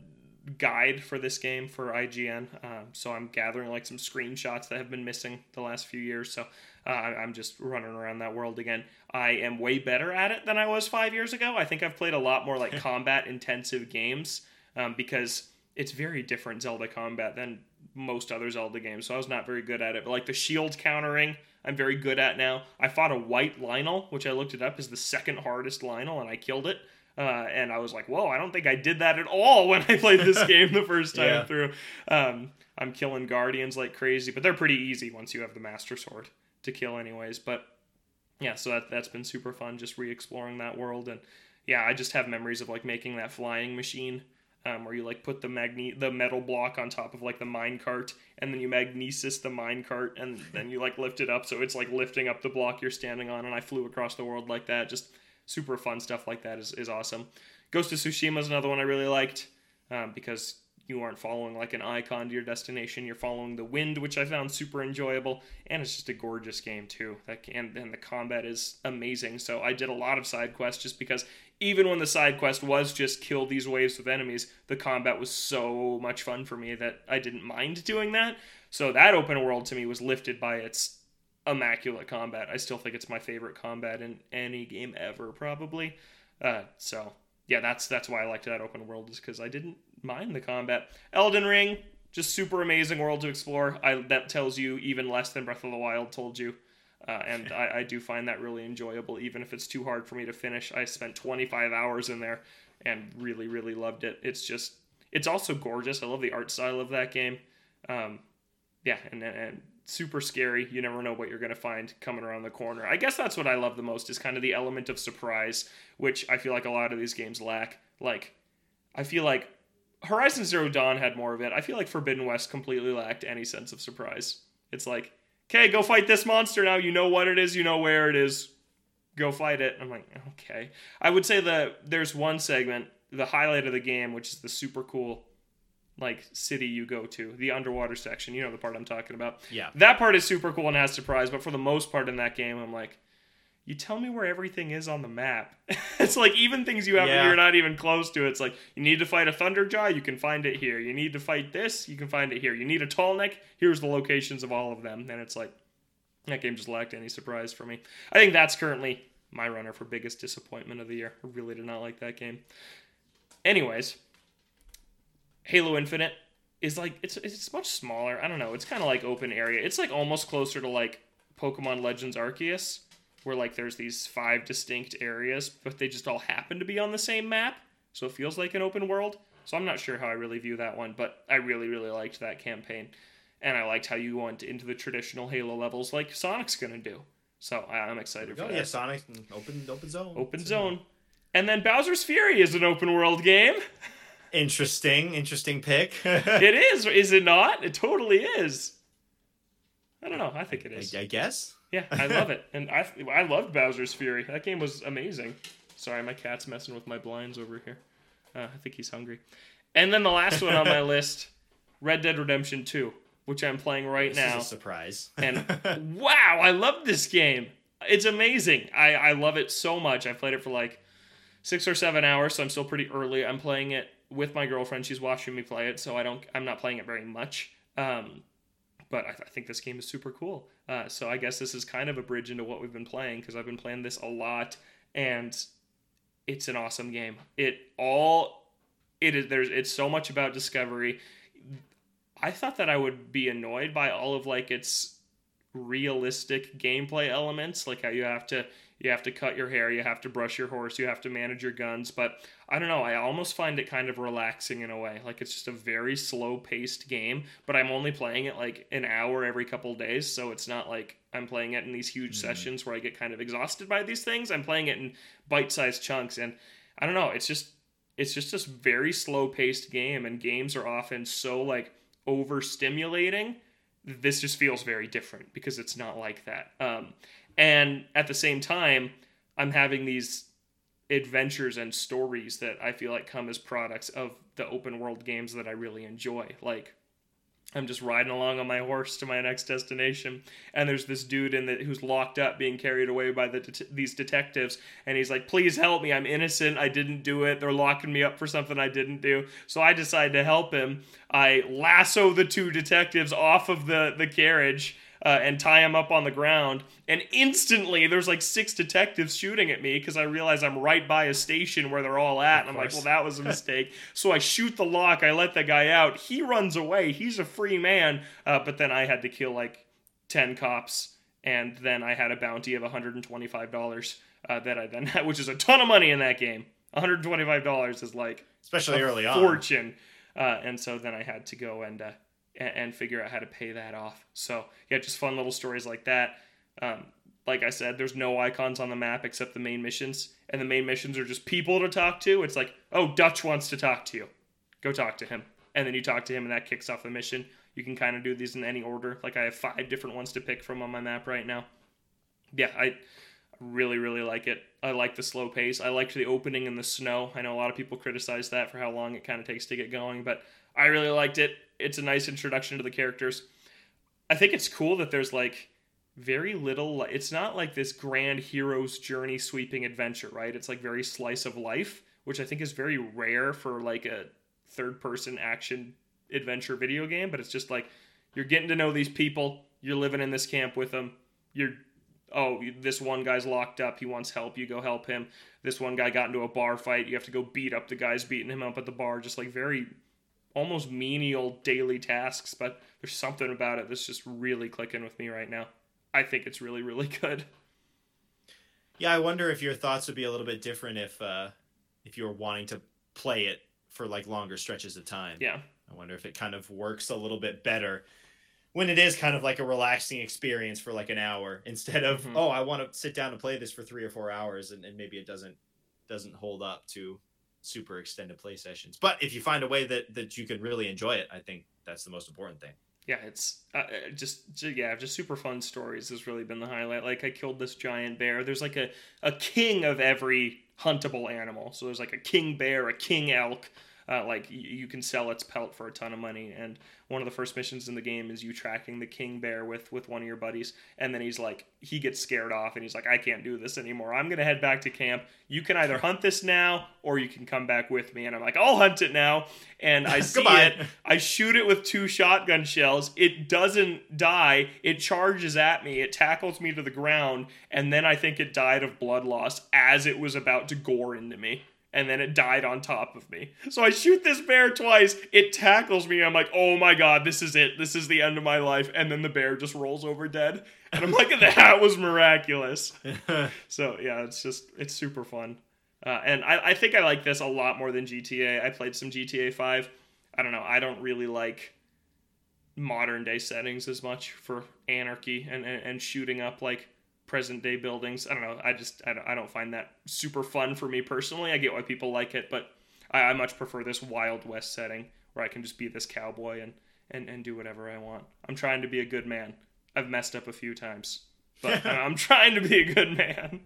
guide for this game for IGN. Um, so I'm gathering like some screenshots that have been missing the last few years. So uh, I'm just running around that world again. I am way better at it than I was five years ago. I think I've played a lot more like <laughs> combat intensive games um, because it's very different Zelda combat than most other Zelda games. So I was not very good at it. But like the shield countering, I'm very good at now. I fought a white Lynel, which I looked it up is the second hardest Lynel, and I killed it. Uh, and I was like, whoa, I don't think I did that at all <laughs> when I played this <laughs> game the first time yeah. through. Um, I'm killing guardians like crazy, but they're pretty easy once you have the master sword to kill, anyways. But yeah, so that that's been super fun, just re-exploring that world, and yeah, I just have memories of like making that flying machine um, where you like put the magne the metal block on top of like the mine cart and then you magnesis the mine cart and then you like lift it up so it's like lifting up the block you're standing on and I flew across the world like that. Just super fun stuff like that is, is awesome. Ghost of Tsushima is another one I really liked um, because you aren't following like an icon to your destination. You're following the wind which I found super enjoyable and it's just a gorgeous game too. That and, and the combat is amazing. So I did a lot of side quests just because even when the side quest was just kill these waves of enemies, the combat was so much fun for me that I didn't mind doing that. So that open world to me was lifted by its immaculate combat. I still think it's my favorite combat in any game ever, probably. Uh, so yeah, that's that's why I liked that open world is because I didn't mind the combat. Elden Ring, just super amazing world to explore. I that tells you even less than Breath of the Wild told you. Uh, and I, I, do find that really enjoyable, even if it's too hard for me to finish. I spent 25 hours in there and really, really loved it. It's just, it's also gorgeous. I love the art style of that game. Um, yeah, and, and super scary. You never know what you're going to find coming around the corner. I guess that's what I love the most is kind of the element of surprise, which I feel like a lot of these games lack. Like, I feel like Horizon Zero Dawn had more of it. I feel like Forbidden West completely lacked any sense of surprise. It's like, okay, go fight this monster now. You know what it is, you know where it is. Go fight it. I'm like, okay. I would say that there's one segment, the highlight of the game, which is the super cool like city you go to, the underwater section. You know the part I'm talking about. Yeah. That part is super cool and has surprise, but for the most part in that game, I'm like, you tell me where everything is on the map. <laughs> it's like even things you have yeah. you're not even close to. It's like you need to fight a thunderjaw, you can find it here. You need to fight this, you can find it here. You need a tall neck, here's the locations of all of them. And it's like that game just lacked any surprise for me. I think that's currently my runner for biggest disappointment of the year. I really did not like that game. Anyways, Halo Infinite is like it's it's much smaller. I don't know. It's kind of like open area. It's like almost closer to like Pokemon Legends Arceus where like there's these five distinct areas, but they just all happen to be on the same map. So it feels like an open world. So I'm not sure how I really view that one, but I really, really liked that campaign. And I liked how you went into the traditional Halo levels like Sonic's going to do. So I'm excited for oh, that. Yeah, Sonic, mm, open, open zone. Open zone. And then Bowser's Fury is an open world game. Interesting, interesting pick. <laughs> it is, is it not? It totally is. I don't know. I think it is. I, I guess. Yeah, I love it, and I I loved Bowser's Fury. That game was amazing. Sorry, my cat's messing with my blinds over here. Uh, I think he's hungry. And then the last one on my <laughs> list, Red Dead Redemption Two, which I'm playing right this now. surprise. and <laughs> wow, I love this game. It's amazing. I I love it so much. I played it for like six or seven hours, so I'm still pretty early. I'm playing it with my girlfriend. She's watching me play it, so I don't. I'm not playing it very much. Um, but I, I, think this game is super cool. Uh, so I guess this is kind of a bridge into what we've been playing because I've been playing this a lot, and it's an awesome game. It all it is there's it's so much about discovery. I thought that I would be annoyed by all of like its realistic gameplay elements, like how you have to you have to cut your hair, you have to brush your horse, you have to manage your guns. But I don't know, I almost find it kind of relaxing in a way. Like it's just a very slow paced game, but I'm only playing it like an hour every couple days. So it's not like I'm playing it in these huge mm-hmm. sessions where I get kind of exhausted by these things. I'm playing it in bite sized chunks. And I don't know, it's just. It's just this very slow paced game, and games are often so like overstimulating. This just feels very different because it's not like that. Um, and at the same time, I'm having these adventures and stories that I feel like come as products of the open world games that I really enjoy. Like I'm just riding along on my horse to my next destination, and there's this dude in the who's locked up, being carried away by the det- these detectives, and he's like, "Please help me! I'm innocent. I didn't do it. They're locking me up for something I didn't do." So I decide to help him. I lasso the two detectives off of the the carriage uh, and tie him up on the ground. And instantly, there's like six detectives shooting at me because I realize I'm right by a station where they're all at. And I'm like, well, that was a <laughs> mistake. so I shoot the lock. I let the guy out. He runs away. He's a free man. Uh, but then I had to kill like 10 cops. And then I had a bounty of $125 uh, that I then had, <laughs> which is a ton of money in that game. $125 is like especially early on fortune. Uh, and so then I had to go and uh, and, and, figure out how to pay that off. So yeah, just fun little stories like that. Um, like I said, there's no icons on the map except the main missions, and the main missions are just people to talk to. It's like, oh, Dutch wants to talk to you, go talk to him, and then you talk to him, and that kicks off the mission. You can kind of do these in any order. Like I have five different ones to pick from on my map right now. Yeah, I really really like it. I like the slow pace. I liked the opening in the snow. I know a lot of people criticize that for how long it kind of takes to get going, but I really liked it. It's a nice introduction to the characters. I think it's cool that there's like very little it's not like this grand hero's journey sweeping adventure, right? It's like very slice of life, which I think is very rare for like a third person action adventure video game, but it's just like you're getting to know these people, you're living in this camp with them. You're oh, this one guy's locked up, he wants help, you go help him. This one guy got into a bar fight, you have to go beat up the guys beating him up at the bar, just like very almost menial daily tasks, but there's something about it that's just really clicking with me right now. I think it's really, really <laughs> good. Yeah, I wonder if your thoughts would be a little bit different if uh, if you were wanting to play it for like longer stretches of time. Yeah. I wonder if it kind of works a little bit better when it is kind of like a relaxing experience for like an hour <laughs> instead of mm-hmm. oh I want to sit down and play this for three or four hours and, and maybe it doesn't doesn't hold up to super extended play sessions. But if you find a way that that you can really enjoy it, I think that's the most important thing. Yeah, it's uh, uh just yeah, just super fun stories has really been the highlight. Like I killed this giant bear. There's like a a king of every huntable animal. So there's like a king bear, a king elk, uh, like you, you can sell its pelt for a ton of money. And one of the first missions in the game is you tracking the king bear with with one of your buddies, and then he's like he gets scared off and he's like I can't do this anymore. I'm gonna head back to camp. You can either hunt this now or you can come back with me. And I'm like I'll hunt it now. And I <laughs> see it. I shoot it with two shotgun shells. It doesn't die. It charges at me. It tackles me to the ground, and then I think it died of blood loss as it was about to gore into me and then it died on top of me. So I shoot this bear twice. It tackles me. I'm like, oh my god, this is it. This is the end of my life. And then the bear just rolls over dead. And I'm like, <laughs> that was miraculous. <laughs> so yeah, it's just it's super fun. Uh, and I, I think I like this a lot more than GTA. I played some GTA 5. I don't know. I don't really like modern day settings as much for anarchy and, and, and shooting up like present day buildings. I don't know. I just I don't, I don't find that super fun for me personally. I get why people like it, but I, I much prefer this Wild West setting where I can just be this cowboy and, and, and do whatever I want. I'm trying to be a good man. I've messed up a few times, but <laughs> I'm trying to be a good man.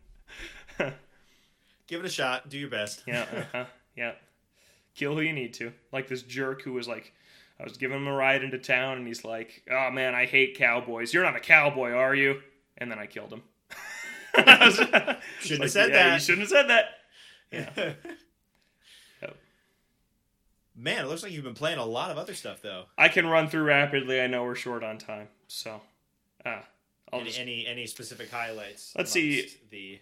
Give it a shot. Do your best. yeah. Uh-huh, <laughs> yeah. Kill who you need to. Like this jerk who was like, I was giving him a ride into town, and he's like, "Oh man, I hate cowboys. You're not a cowboy, are you?" And then I killed him. <laughs> shouldn't have said yeah, that. You shouldn't have said that. Yeah. <laughs> yep. Man, it looks like you've been playing a lot of other stuff though. I can run through rapidly. I know we're short on time, so uh, any, just, any any specific highlights? Let's see. The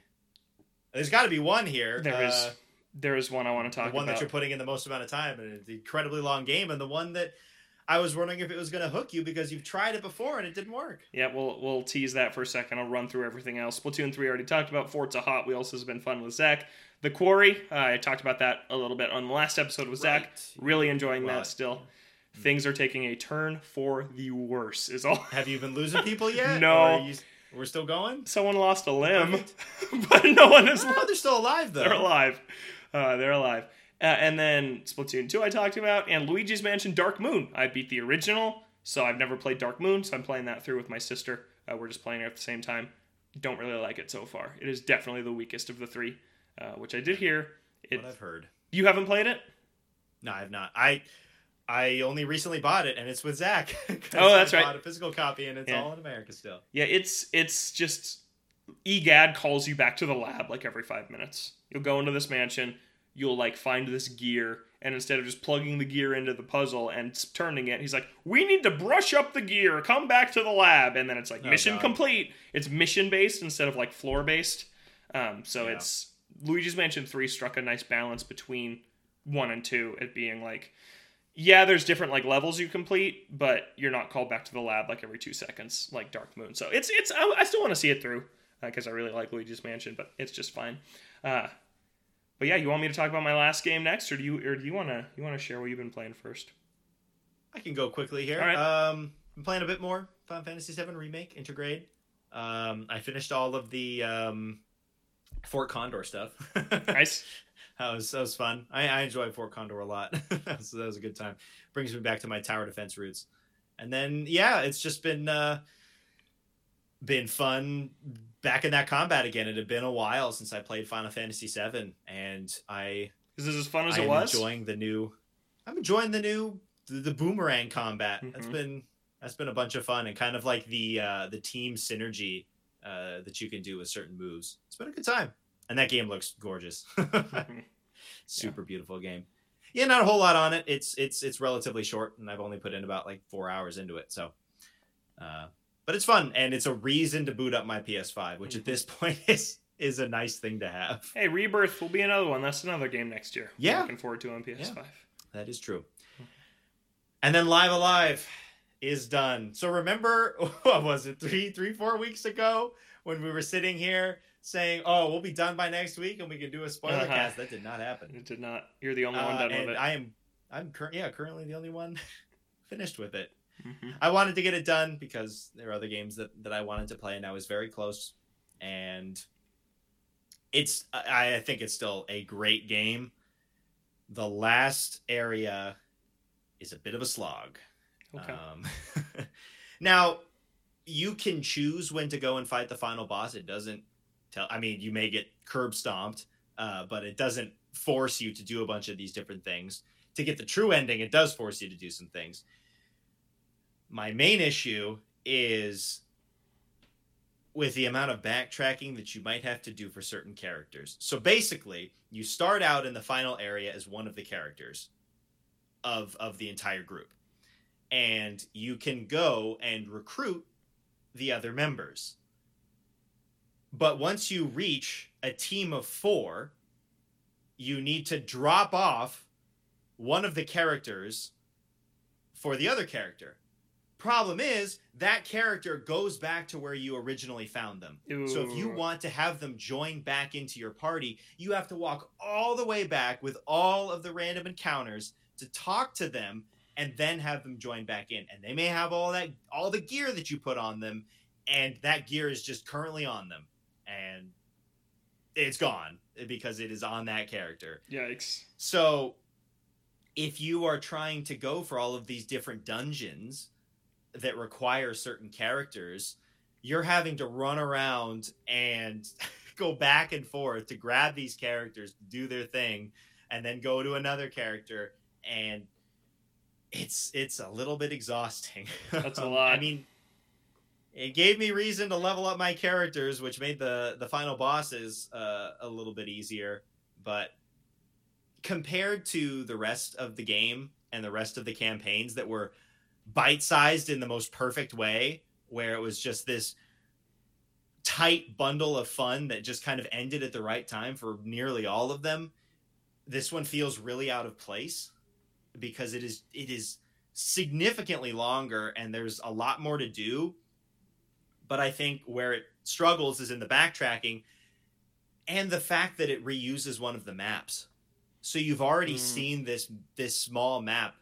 there's got to be one here. there is uh, there is one I want to the talk one about. One that you're putting in the most amount of time and it's an incredibly long game, and the one that I was wondering if it was going to hook you because you've tried it before and it didn't work. Yeah, we'll we'll tease that for a second. I'll run through everything else. Splatoon three already talked about. Forza Hot Wheels has been fun with Zach. The Quarry, uh, I talked about that a little bit on the last episode with Zach. Right. Really enjoying that still. Things are taking a turn for the worse. Is all. Have you been losing people yet? <laughs> No. We're still going. Someone lost a limb, <laughs> but no one is. Oh, they're still alive though. They're alive. Uh, they're alive. Uh, and then Splatoon 2 I talked about, and Luigi's Mansion Dark Moon. I beat the original, so I've never played Dark Moon, so I'm playing that through with my sister. Uh, we're just playing it at the same time. Don't really like it so far. It is definitely the weakest of the three, uh, which I did hear. It, What I've heard. you haven't played it? No, I've not. I I only recently bought it, and it's with Zach. <laughs> Oh, that's I right. Bought a physical copy, and it's Yeah. all in America still. Yeah, it's it's just EGAD calls you back to the lab like every five minutes. You'll go into this mansion, you'll like find this gear, and instead of just plugging the gear into the puzzle and turning it, he's like, "We need to brush up the gear. Come back to the lab." And then it's like Oh, mission God. complete. It's mission based instead of like floor based. Um, so Yeah. it's Luigi's Mansion Three struck a nice balance between one and two. It being like. Yeah, there's different like levels you complete, but you're not called back to the lab like every two seconds, like Dark Moon. So it's it's I, I still want to see it through because I really like Luigi's Mansion, but it's just fine. Uh, but yeah, you want me to talk about my last game next, or do you or do you want to you want to share what you've been playing first? I can go quickly here. All right. Um, I'm playing a bit more Final Fantasy VII Remake Intergrade. Um, I finished all of the um, Fort Condor stuff. <laughs> Nice. That was that was fun. I, I enjoyed Fort Condor a lot. <laughs> that, was, that was a good time. Brings me back to my tower defense roots. And then yeah, it's just been uh, been fun back in that combat again. It had been a while since I played Final Fantasy VII, and I Is this as fun as I it was? enjoying the new. I'm enjoying the new the, the boomerang combat. That's Mhm. been that's been a bunch of fun and kind of like the uh, the team synergy uh, that you can do with certain moves. It's been a good time, and that game looks gorgeous. <laughs> <laughs> Super beautiful game. Yeah, not a whole lot on it. It's it's it's relatively short, and I've only put in about like four hours into it. So, uh, but it's fun, and it's a reason to boot up my PS5, which at Mm-hmm. this <laughs> point is is a nice thing to have. hey, Rebirth will be another one. That's another game next year. Yeah. looking forward to on PS5. That is true. And then Live A Live is done. So remember, <laughs> what was it, three, three, four weeks ago when we were sitting here saying, "Oh, we'll be done by next week and we can do a spoiler Uh-huh. cast." That did not happen. It did not. You're the only one Uh, done with it. I am, I'm cur- yeah, currently the only one <laughs> finished with it. Mhm. I wanted to get it done because there are other games that that I wanted to play, and I was very close. And it's, I, I think it's still a great game. The last area is a bit of a slog. Okay. Um, <laughs> now, you can choose when to go and fight the final boss. It doesn't tell. I mean, you may get curb stomped, uh, but it doesn't force you to do a bunch of these different things. To get the true ending, it does force you to do some things. My main issue is with the amount of backtracking that you might have to do for certain characters. So basically, you start out in the final area as one of the characters of of the entire group. And you can go and recruit the other members. But once you reach a team of 4, you need to drop off one of the characters for the other character. Problem is, that character goes back to where you originally found them. So if you want to have them join back into your party, you have to walk all the way back with all of the random encounters to talk to them and then have them join back in. And they may have all that all the gear that you put on them and that gear is just currently on them and it's gone because it is on that character. Yikes. So if you are trying to go for all of these different dungeons that require certain characters, you're having to run around and <laughs> go back and forth to grab these characters, do their thing, and then go to another character and it's it's a little bit exhausting. That's a <laughs> lot. I mean, it gave me reason to level up my characters, which made the the final bosses uh, a little bit easier. But compared to the rest of the game and the rest of the campaigns that were bite-sized in the most perfect way where it was just this tight bundle of fun that just kind of ended at the right time for nearly all of them. This one feels really out of place because it is it is significantly longer and there's a lot more to do. But i think where it struggles is in the backtracking and the fact that it reuses one of the maps. So you've already mm. seen this this small map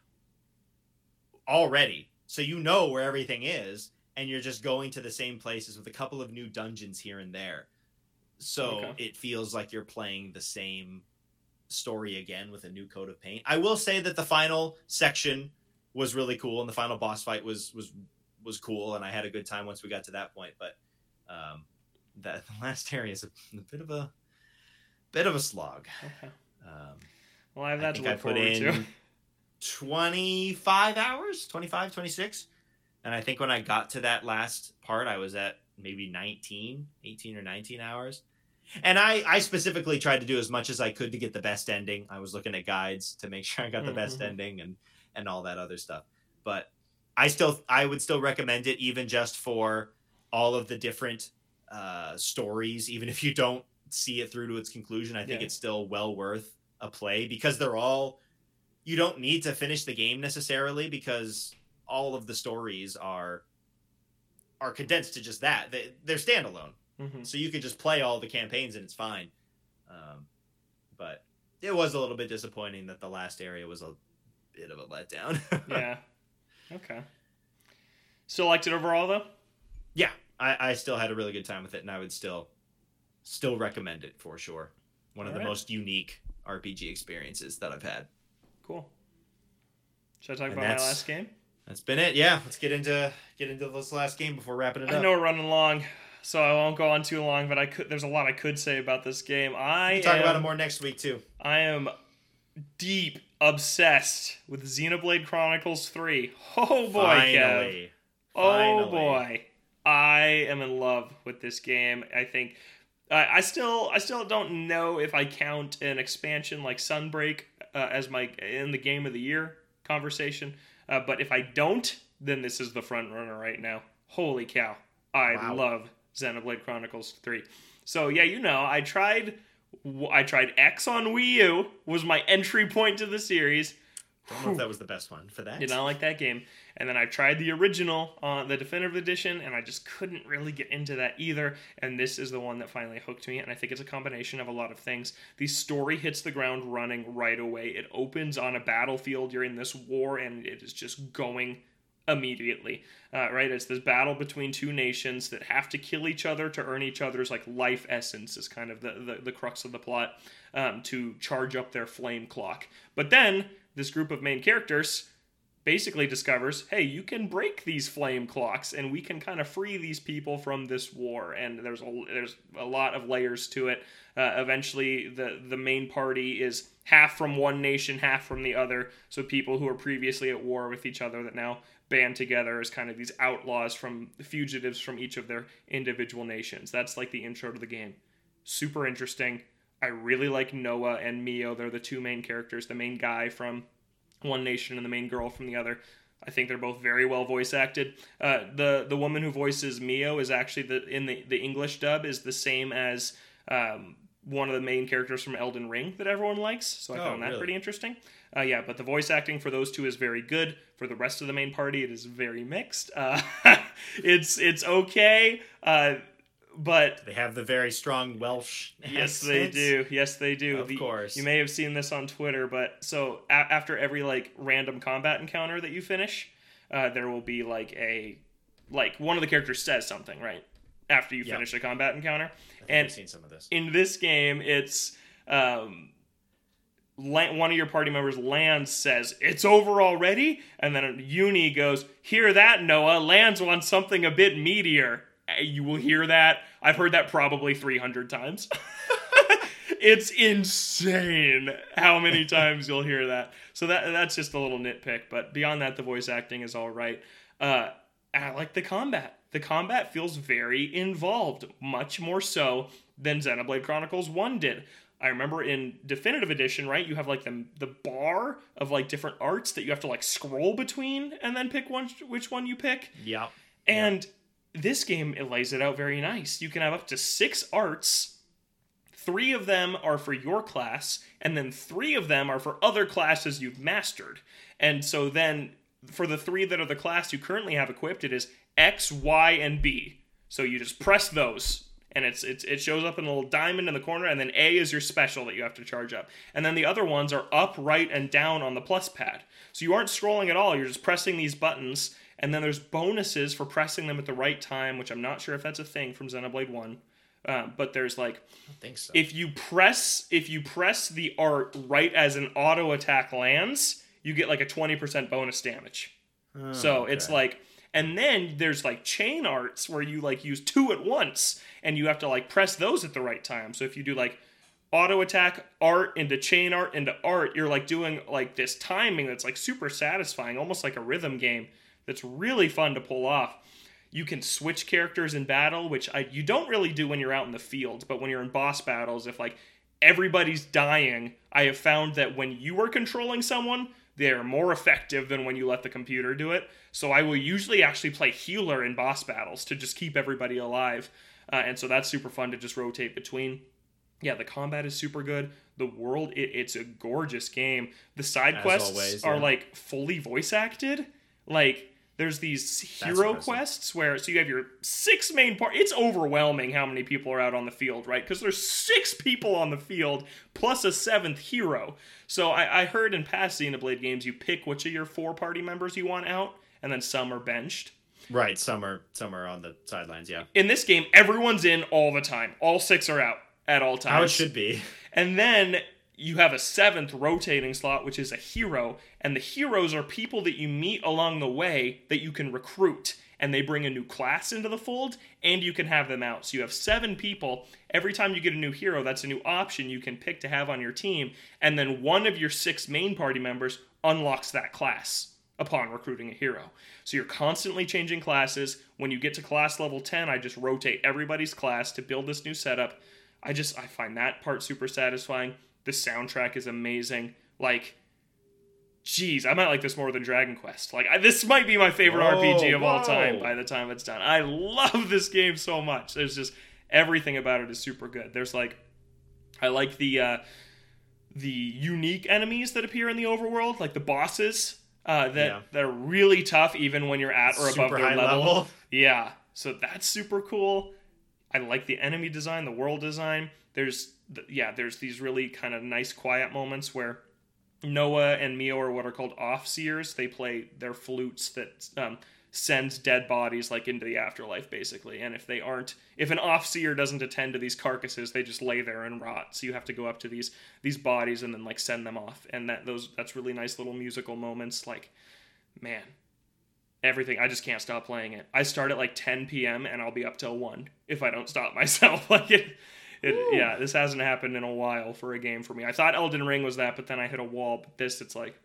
already so you know where everything is and you're just going to the same places with a couple of new dungeons here and there. So okay. it feels like you're playing the same story again with a new coat of paint. I will say that the final section was really cool and the final boss fight was was was cool and I had a good time once we got to that point, but um that <laughs> the last area is a, a bit of a bit of a slog. Okay. Um, well, I have that I to look I put in to. <laughs> 25 hours, 25, 26 and I think when I got to that last part, I was at maybe 19, 18 or 19 hours. And I, I specifically tried to do as much as I could to get the best ending. I was looking at guides to make sure I got the mm-hmm. best ending and, and all that other stuff. But I still, I would still recommend it even just for all of the different uh, stories. Even if you don't see it through to its conclusion, I think yeah. it's still well worth a play because they're all, you don't need to finish the game necessarily because all of the stories are are condensed to just that. They, they're standalone, mm-hmm. so you can just play all the campaigns and it's fine. Um, but it was a little bit disappointing that the last area was a bit of a letdown. <laughs> yeah. Okay. Still liked it overall though. Yeah, I, I still had a really good time with it, and I would still still recommend it for sure. One of all the right. most unique RPG experiences that I've had. Cool. Should I talk and about my last game? That's been it. Yeah, let's get into get into this last game before wrapping it up. I know we're running long, so I won't go on too long. But I could. There's a lot I could say about this game. I talk am, about it more next week too. I am deep obsessed with Xenoblade Chronicles Three. Oh boy, Finally. Kev. Oh Finally. boy, I am in love with this game. I think. I still, I still don't know if I count an expansion like Sunbreak uh, as my in the game of the year conversation. Uh, but if I don't, then this is the front runner right now. Holy cow. I wow. love Xenoblade Chronicles 3. So yeah, you know, I tried I tried X on Wii U was my entry point to the series. I don't know if that was the best one for that. Did not like that game. And then I tried the original, uh, the definitive edition, and I just couldn't really get into that either. And this is the one that finally hooked me. And I think it's a combination of a lot of things. The story hits the ground running right away. It opens on a battlefield. You're in this war, and it is just going immediately. Uh, right? It's this battle between two nations that have to kill each other to earn each other's like life essence is kind of the the, the crux of the plot um, to charge up their flame clock. But then this group of main characters basically discovers hey you can break these flame clocks and we can kind of free these people from this war. And there's a, there's a lot of layers to it. Uh, eventually the the main party is half from one nation half from the other. So people who are previously at war with each other that now band together as kind of these outlaws from fugitives from each of their individual nations. That's like the intro to the game. Super interesting I really like Noah and Mio. They're the two main characters, the main guy from one nation and the main girl from the other. I think they're both very well voice acted. Uh, the the woman who voices Mio is actually the in the the English dub is the same as um, one of the main characters from Elden Ring that everyone likes. So I oh, found that really? pretty interesting. Uh, yeah, but the voice acting for those two is very good. For the rest of the main party, it is very mixed. Uh, <laughs> it's it's okay. But they have the very strong Welsh. Yes, they do. Yes, they do. Of the, course. You may have seen this on Twitter, but so a- after every like random combat encounter that you finish, uh, there will be like a like one of the characters says something right after you yep. finish a combat encounter. and I've seen some of this in this game. It's um, one of your party members, Lanz, says, It's over already. And then Eunie goes, Hear that, Noah? Lanz wants something a bit meatier you will hear that. I've heard that probably 300 times. <laughs> it's insane how many <laughs> times you'll hear that. So that that's just a little nitpick, but beyond that, the voice acting is all right. Uh, I like the combat. The combat feels very involved, much more so than Xenoblade Chronicles 1 did. I remember in definitive edition, right? You have like the the bar of like different arts that you have to like scroll between and then pick one which one you pick. Yeah. And this game it lays it out very nice. You can have up to 6 arts. 3 of them are for your class and then 3 of them are for other classes you've mastered. And so then for the 3 that are the class you currently have equipped it is X, Y, and B. So you just press those and it's, it's it shows up in a little diamond in the corner and then a is your special that you have to charge up and then the other ones are up right and down on the plus pad so you aren't scrolling at all you're just pressing these buttons and then there's bonuses for pressing them at the right time which i'm not sure if that's a thing from xenoblade 1 uh, but there's like I think so. if you press if you press the art right as an auto attack lands you get like a 20% bonus damage Oh, so it's like, and then there's like chain arts where you like use two at once, and you have to like press those at the right time. So if you do like auto attack art into chain art into art, you're like doing like this timing that's like super satisfying, almost like a rhythm game. That's really fun to pull off. You can switch characters in battle, which I, you don't really do when you're out in the field, but when you're in boss battles, if like everybody's dying, I have found that when you are controlling someone, they are more effective than when you let the computer do it. So I will usually actually play healer in boss battles to just keep everybody alive. Uh, and so that's super fun to just rotate between. Yeah, the combat is super good. The world, it, it's a gorgeous game. The side As quests always, are yeah. like fully voice acted. Like there's these hero quests where so you have your six main part. It's overwhelming how many people are out on the field, right? Because there's six people on the field plus a seventh hero. So I, I heard in past Xenoblade games you pick which of your four party members you want out, and then some are benched. right. Some are some are on the sidelines. Yeah. In this game, everyone's in all the time. All six are out at all times. How it should be. And then you have a seventh rotating slot, which is a hero. And the heroes are people that you meet along the way that you can recruit. And they bring a new class into the fold, and you can have them out. So you have seven people. Every time you get a new hero, that's a new option you can pick to have on your team. And then one of your six main party members unlocks that class upon recruiting a hero. So you're constantly changing classes. When you get to class level 10, I just rotate everybody's class to build this new setup. I just I find that part super satisfying. The soundtrack is amazing. Like Jeez, I might like this more than Dragon Quest. Like I, this might be my favorite Whoa, RPG of all time by the time it's done. I love this game so much. There's just everything about it is super good. There's like I like the uh the unique enemies that appear in the overworld, like the bosses uh, that Yeah. that are really tough even when you're at or above their high level. level. Yeah, so that's super cool. I like the enemy design, the world design. There's yeah, there's these really kind of nice quiet moments where Noah and Mio are what are called off-seers. They play their flutes that um, sends dead bodies like into the afterlife, basically. And if they aren't, if an off-seer doesn't attend to these carcasses, they just lay there and rot. So you have to go up to these these bodies and then like send them off. And that those that's really nice little musical moments. Like, man, everything. I just can't stop playing it. I start at like 10 p.m. and I'll be up till one if I don't stop <laughs> myself. like it. It, yeah, this hasn't happened in a while for a game for me. I thought Elden Ring was that, but then I hit a wall. But this, it's like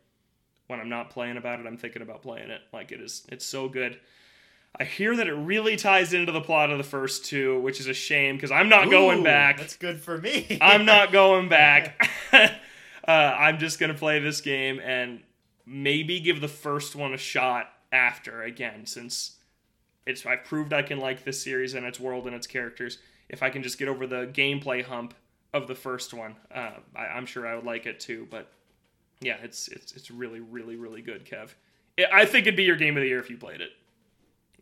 when I'm not playing about it, I'm thinking about playing it. Like it is, it's so good. I hear that it really ties into the plot of the first two, which is a shame because I'm not going back. That's good for me. <laughs> I'm not going back. <laughs> <laughs> uh, I'm just gonna play this game and maybe give the first one a shot after again, since it's I've proved I can like this series and its world and its characters. If I can just get over the gameplay hump of the first one, uh, I, I'm sure I would like it too. But yeah, it's it's it's really really really good, Kev. I I think it'd be your game of the year if you played it.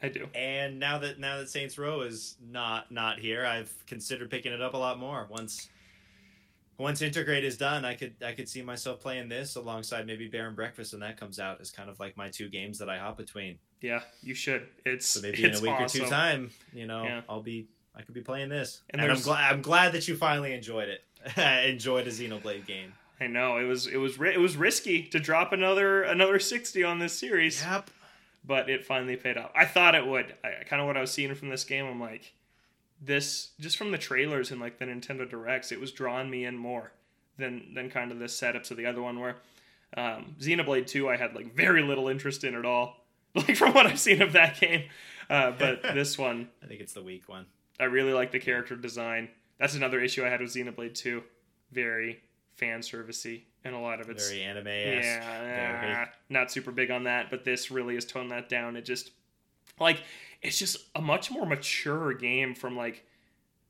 I do. And now that now that Saints Row is not not here, I've considered picking it up a lot more. Once once Intergrade is done, I could I could see myself playing this alongside maybe Bear and Breakfast when that comes out as kind of like my two games that I hop between. Yeah, you should. It's So maybe in a week awesome. or two time, you know, Yeah. I'll be I could be playing this. And And, I'm glad I'm glad that you finally enjoyed it. <laughs> enjoyed a Xenoblade game. I know it was it was ri- it was risky to drop another another sixty on this series, Yep. but it finally paid off. I thought it would. I kind of what I was seeing from this game. I'm like, this just from the trailers and like the Nintendo Directs, it was drawing me in more than than kind of the setups of the other one. Where um, Xenoblade Two, I had like very little interest in at all, <laughs> like from what I've seen of that game. Uh, but <laughs> this one, I think it's the weak one. I really like the character design. That's another issue I had with Xenoblade 2. very fan servicey, and a lot of it's Very anime yeah, Very. not super big on that. But this really has toned that down. It just like it's just a much more mature game from like.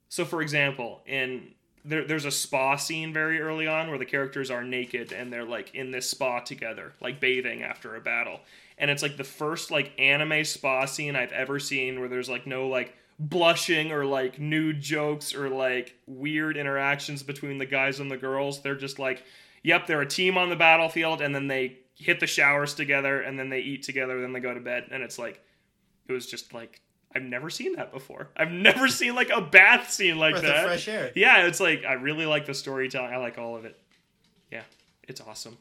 So, for example, in there, there's a spa scene very early on where the characters are naked and they're like in this spa together, like bathing after a battle. And it's like the first like anime spa scene I've ever seen where there's like no like blushing or like nude jokes or like weird interactions between the guys and the girls. They're just like, yep, they're a team on the battlefield and then they hit the showers together and then they eat together, then they go to bed. And it's like, it was just like, I've never seen that before. I've never <laughs> seen like a bath scene like Breath that. fresh air. Yeah, it's like I really like the storytelling. I like all of it. Yeah, it's awesome.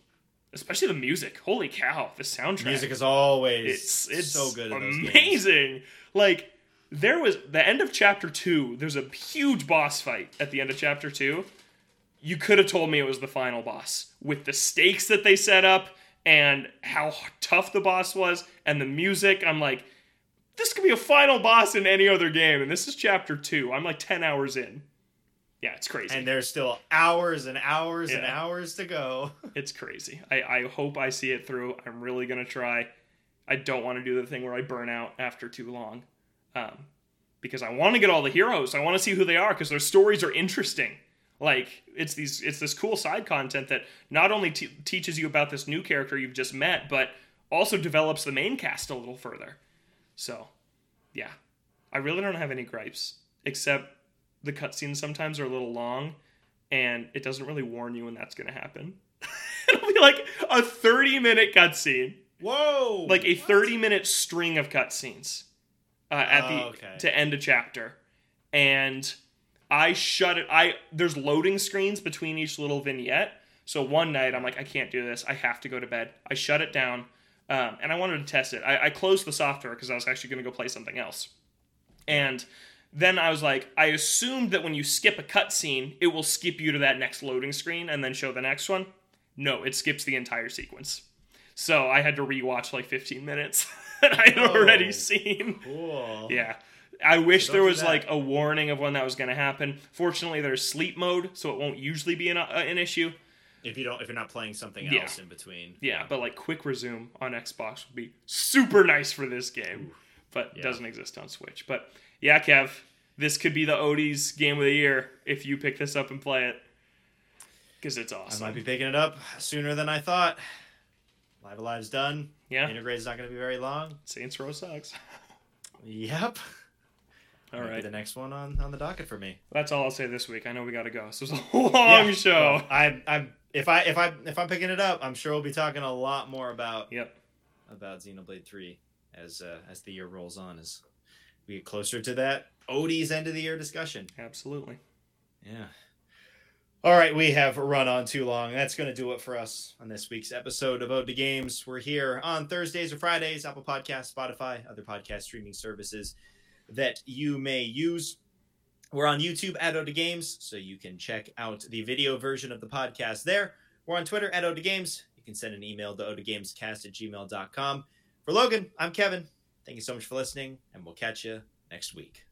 Especially the music. Holy cow, the soundtrack. Music is always it's it's so good. In those games. amazing. Like there was the end of chapter 2, there's a huge boss fight at the end of chapter 2. You could have told me it was the final boss with the stakes that they set up and how tough the boss was and the music. I'm like this could be a final boss in any other game and this is chapter 2. I'm like 10 hours in. Yeah, it's crazy. And there's still hours and hours and hours to go. <laughs> It's crazy. I, I hope I see it through. I'm really gonna try. I don't want to do the thing where I burn out after too long, um, because I want to get all the heroes. I want to see who they are because their stories are interesting. Like it's these it's this cool side content that not only te- teaches you about this new character you've just met, but also develops the main cast a little further. So, yeah, I really don't have any gripes except the cutscenes sometimes are a little long, and it doesn't really warn you when that's going to happen. <laughs> It'll be like a 30 minute cutscene, Whoa! like a 30 minute string of cutscenes uh, at the Oh, okay. to end a chapter, and I shut it. I there's loading screens between each little vignette. So one night I'm like, I can't do this. I have to go to bed. I shut it down, um, and I wanted to test it. I, I closed the software because I was actually going to go play something else, and then I was like, I assumed that when you skip a cutscene, it will skip you to that next loading screen and then show the next one. No, it skips the entire sequence. So I had to rewatch like 15 minutes <laughs> that I had Oh. already seen. cool. Yeah. I wish So there was like a warning of when that was going to happen. Fortunately, there's sleep mode, so it won't usually be an, uh, an issue. If you don't, if you're not playing something Yeah. else in between. Yeah, but like quick resume on Xbox would be super nice for this game, but Yeah. doesn't exist on Switch. But yeah, Kev, this could be the Odie's game of the year if you pick this up and play it because it's awesome. I might be picking it up sooner than I thought. Live A Live's done. yeah, Intergrade's not going to be very long. Saints Row sucks. Yep. <laughs> All Might right, the next one on on the docket for me. that's all I'll say this week. I know we got to go. So it's a <laughs> long Yeah. show. Well, I, I'm if I if I if I'm picking it up, I'm sure we'll be talking a lot more about Yep. about Xenoblade Three as uh, as the year rolls on, as we get closer to that Odie's end of the year discussion. Absolutely. Yeah. All right, we have run on too long. That's going to do it for us on this week's episode of Ode to Games. We're here on Thursdays or Fridays, Apple Podcasts, Spotify, other podcast streaming services that you may use. We're on YouTube at Ode to Games, so you can check out the video version of the podcast there. We're on Twitter at Ode to Games. You can send an email to odegamescast at gmail.com. For Logan, I'm Kevin. Thank you so much for listening, and we'll catch you next week.